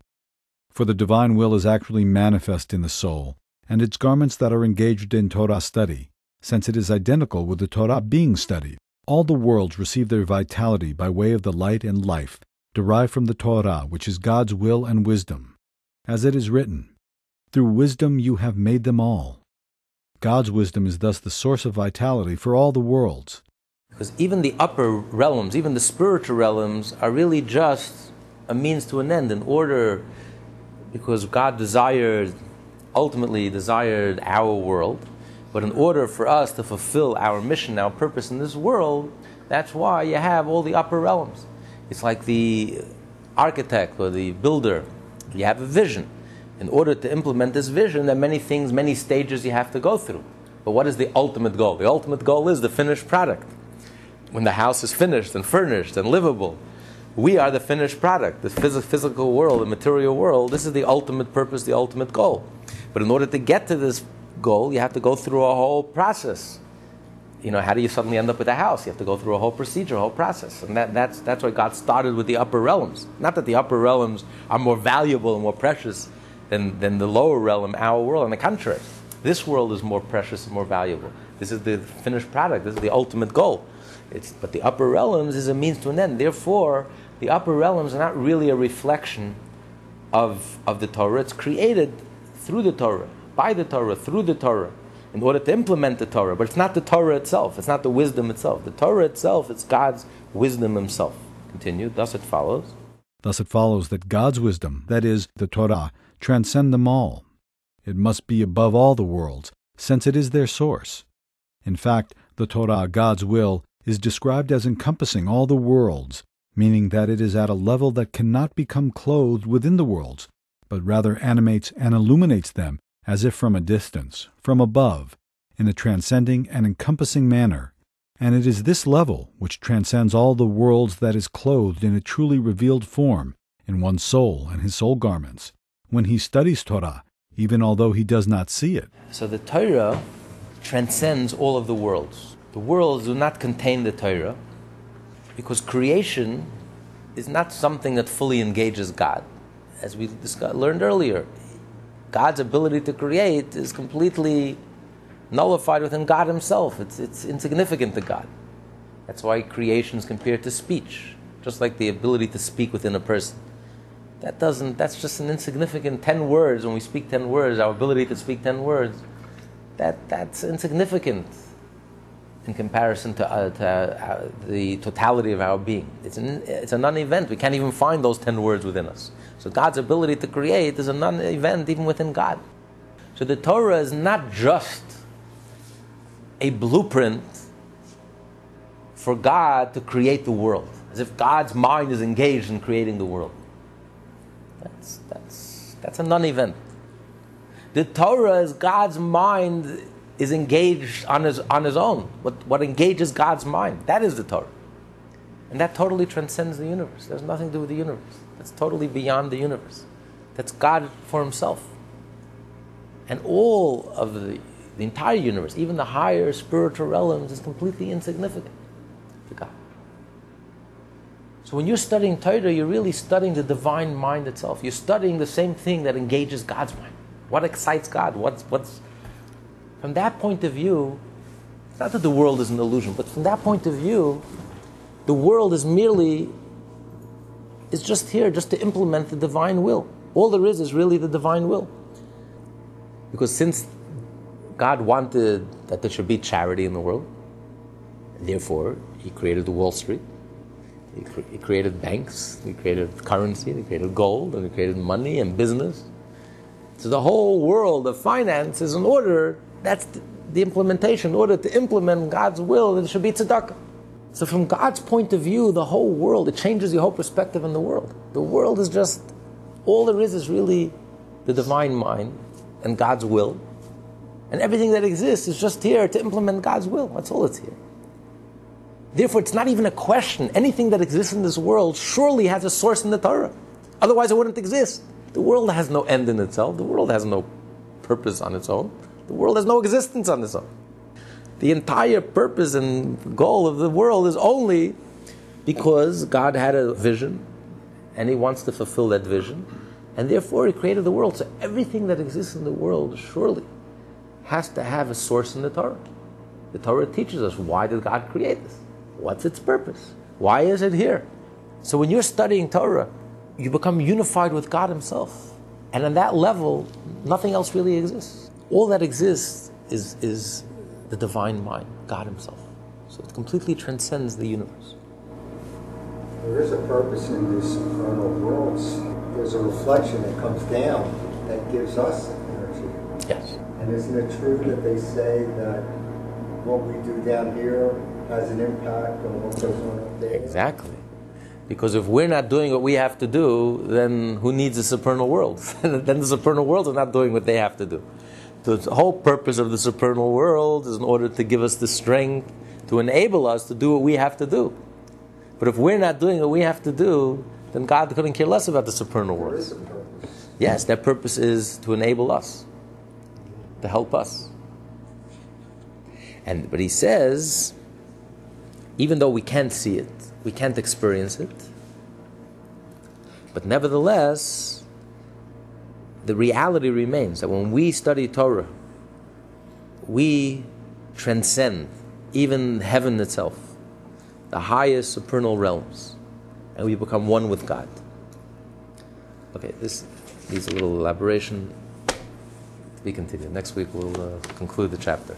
For the divine will is actually manifest in the soul, and its garments that are engaged in Torah study, since it is identical with the Torah being studied. All the worlds receive their vitality by way of the light and life derived from the Torah, which is God's will and wisdom. As it is written, Through wisdom you have made them all. God's wisdom is thus the source of vitality for all the worlds. Because even the upper realms, even the spiritual realms, are really just a means to an end in order, because God desired, ultimately desired our world. But in order for us to fulfill our mission, our purpose in this world, that's why you have all the upper realms. It's like the architect or the builder. You have a vision in order to implement this vision, there are many things, many stages you have to go through. But what is the ultimate goal? The ultimate goal is the finished product. When the house is finished and furnished and livable, we are the finished product. The phys- physical world, the material world, this is the ultimate purpose, the ultimate goal. But in order to get to this goal, you have to go through a whole process. You know, how do you suddenly end up with a house? You have to go through a whole procedure, a whole process. And that, that's, that's why God started with the upper realms. Not that the upper realms are more valuable and more precious than, than the lower realm, our world. On the contrary, this world is more precious and more valuable. This is the finished product. This is the ultimate goal. It's, but the upper realms is a means to an end. Therefore, the upper realms are not really a reflection of, of the Torah. It's created through the Torah, by the Torah, through the Torah, in order to implement the Torah. But it's not the Torah itself. It's not the wisdom itself. The Torah itself, is God's wisdom Himself. Continue. Thus it follows. Thus it follows that God's wisdom, that is, the Torah, transcend them all. It must be above all the worlds, since it is their source. In fact, the Torah, God's will, is described as encompassing all the worlds, meaning that it is at a level that cannot become clothed within the worlds, but rather animates and illuminates them as if from a distance, from above, in a transcending and encompassing manner. And it is this level which transcends all the worlds that is clothed in a truly revealed form, in one's soul and his soul garments, when he studies Torah, even although he does not see it. So the Torah transcends all of the worlds. The worlds do not contain the Torah because creation is not something that fully engages God. As we discussed, learned earlier, God's ability to create is completely nullified within God Himself. It's, it's insignificant to God. That's why creation is compared to speech, just like the ability to speak within a person. That doesn't, that's just an insignificant 10 words. When we speak 10 words, our ability to speak 10 words, that, that's insignificant in comparison to, uh, to uh, the totality of our being. It's, an, it's a non event. We can't even find those 10 words within us. So God's ability to create is a non event even within God. So the Torah is not just a blueprint for God to create the world, as if God's mind is engaged in creating the world. That's, that's, that's a non event. The Torah is God's mind is engaged on his, on his own. What, what engages God's mind, that is the Torah. And that totally transcends the universe. There's nothing to do with the universe. That's totally beyond the universe. That's God for himself. And all of the, the entire universe, even the higher spiritual realms, is completely insignificant. So when you're studying Torah, you're really studying the divine mind itself. You're studying the same thing that engages God's mind. What excites God? What's, what's from that point of view, it's not that the world is an illusion, but from that point of view, the world is merely is just here just to implement the divine will. All there is is really the divine will. Because since God wanted that there should be charity in the world, therefore He created the Wall Street, He, cre- he created banks, He created currency, He created gold, and He created money and business. So the whole world of finance is in order, that's the, the implementation, in order to implement God's will, it should be tzedakah. So from God's point of view, the whole world, it changes your whole perspective in the world. The world is just, all there is is really the divine mind and God's will. And everything that exists is just here to implement God's will. That's all it's here. Therefore, it's not even a question. Anything that exists in this world surely has a source in the Torah. Otherwise, it wouldn't exist. The world has no end in itself. The world has no purpose on its own. The world has no existence on its own. The entire purpose and goal of the world is only because God had a vision and He wants to fulfill that vision, and therefore He created the world. So everything that exists in the world surely has to have a source in the Torah. The Torah teaches us why did God create this? What's its purpose? Why is it here? So when you're studying Torah, you become unified with God Himself. And on that level, nothing else really exists. All that exists is, is the divine mind, God Himself. So it completely transcends the universe. There is a purpose in this supernal worlds. There's a reflection that comes down that gives us energy. Yes. And isn't it true that they say that what we do down here has an impact on what goes on there? Exactly. Because if we're not doing what we have to do, then who needs the supernal world? then the supernal world is not doing what they have to do. The whole purpose of the supernal world is in order to give us the strength to enable us to do what we have to do. But if we're not doing what we have to do, then God couldn't care less about the supernal There world. is a purpose. Yes, that purpose is to enable us, to help us. And but he says, even though we can't see it, we can't experience it, but nevertheless, the reality remains that when we study Torah, we transcend even heaven itself, the highest supernal realms, and we become one with God. Okay, this needs a little elaboration. To be continued. Next week we'll uh, conclude the chapter.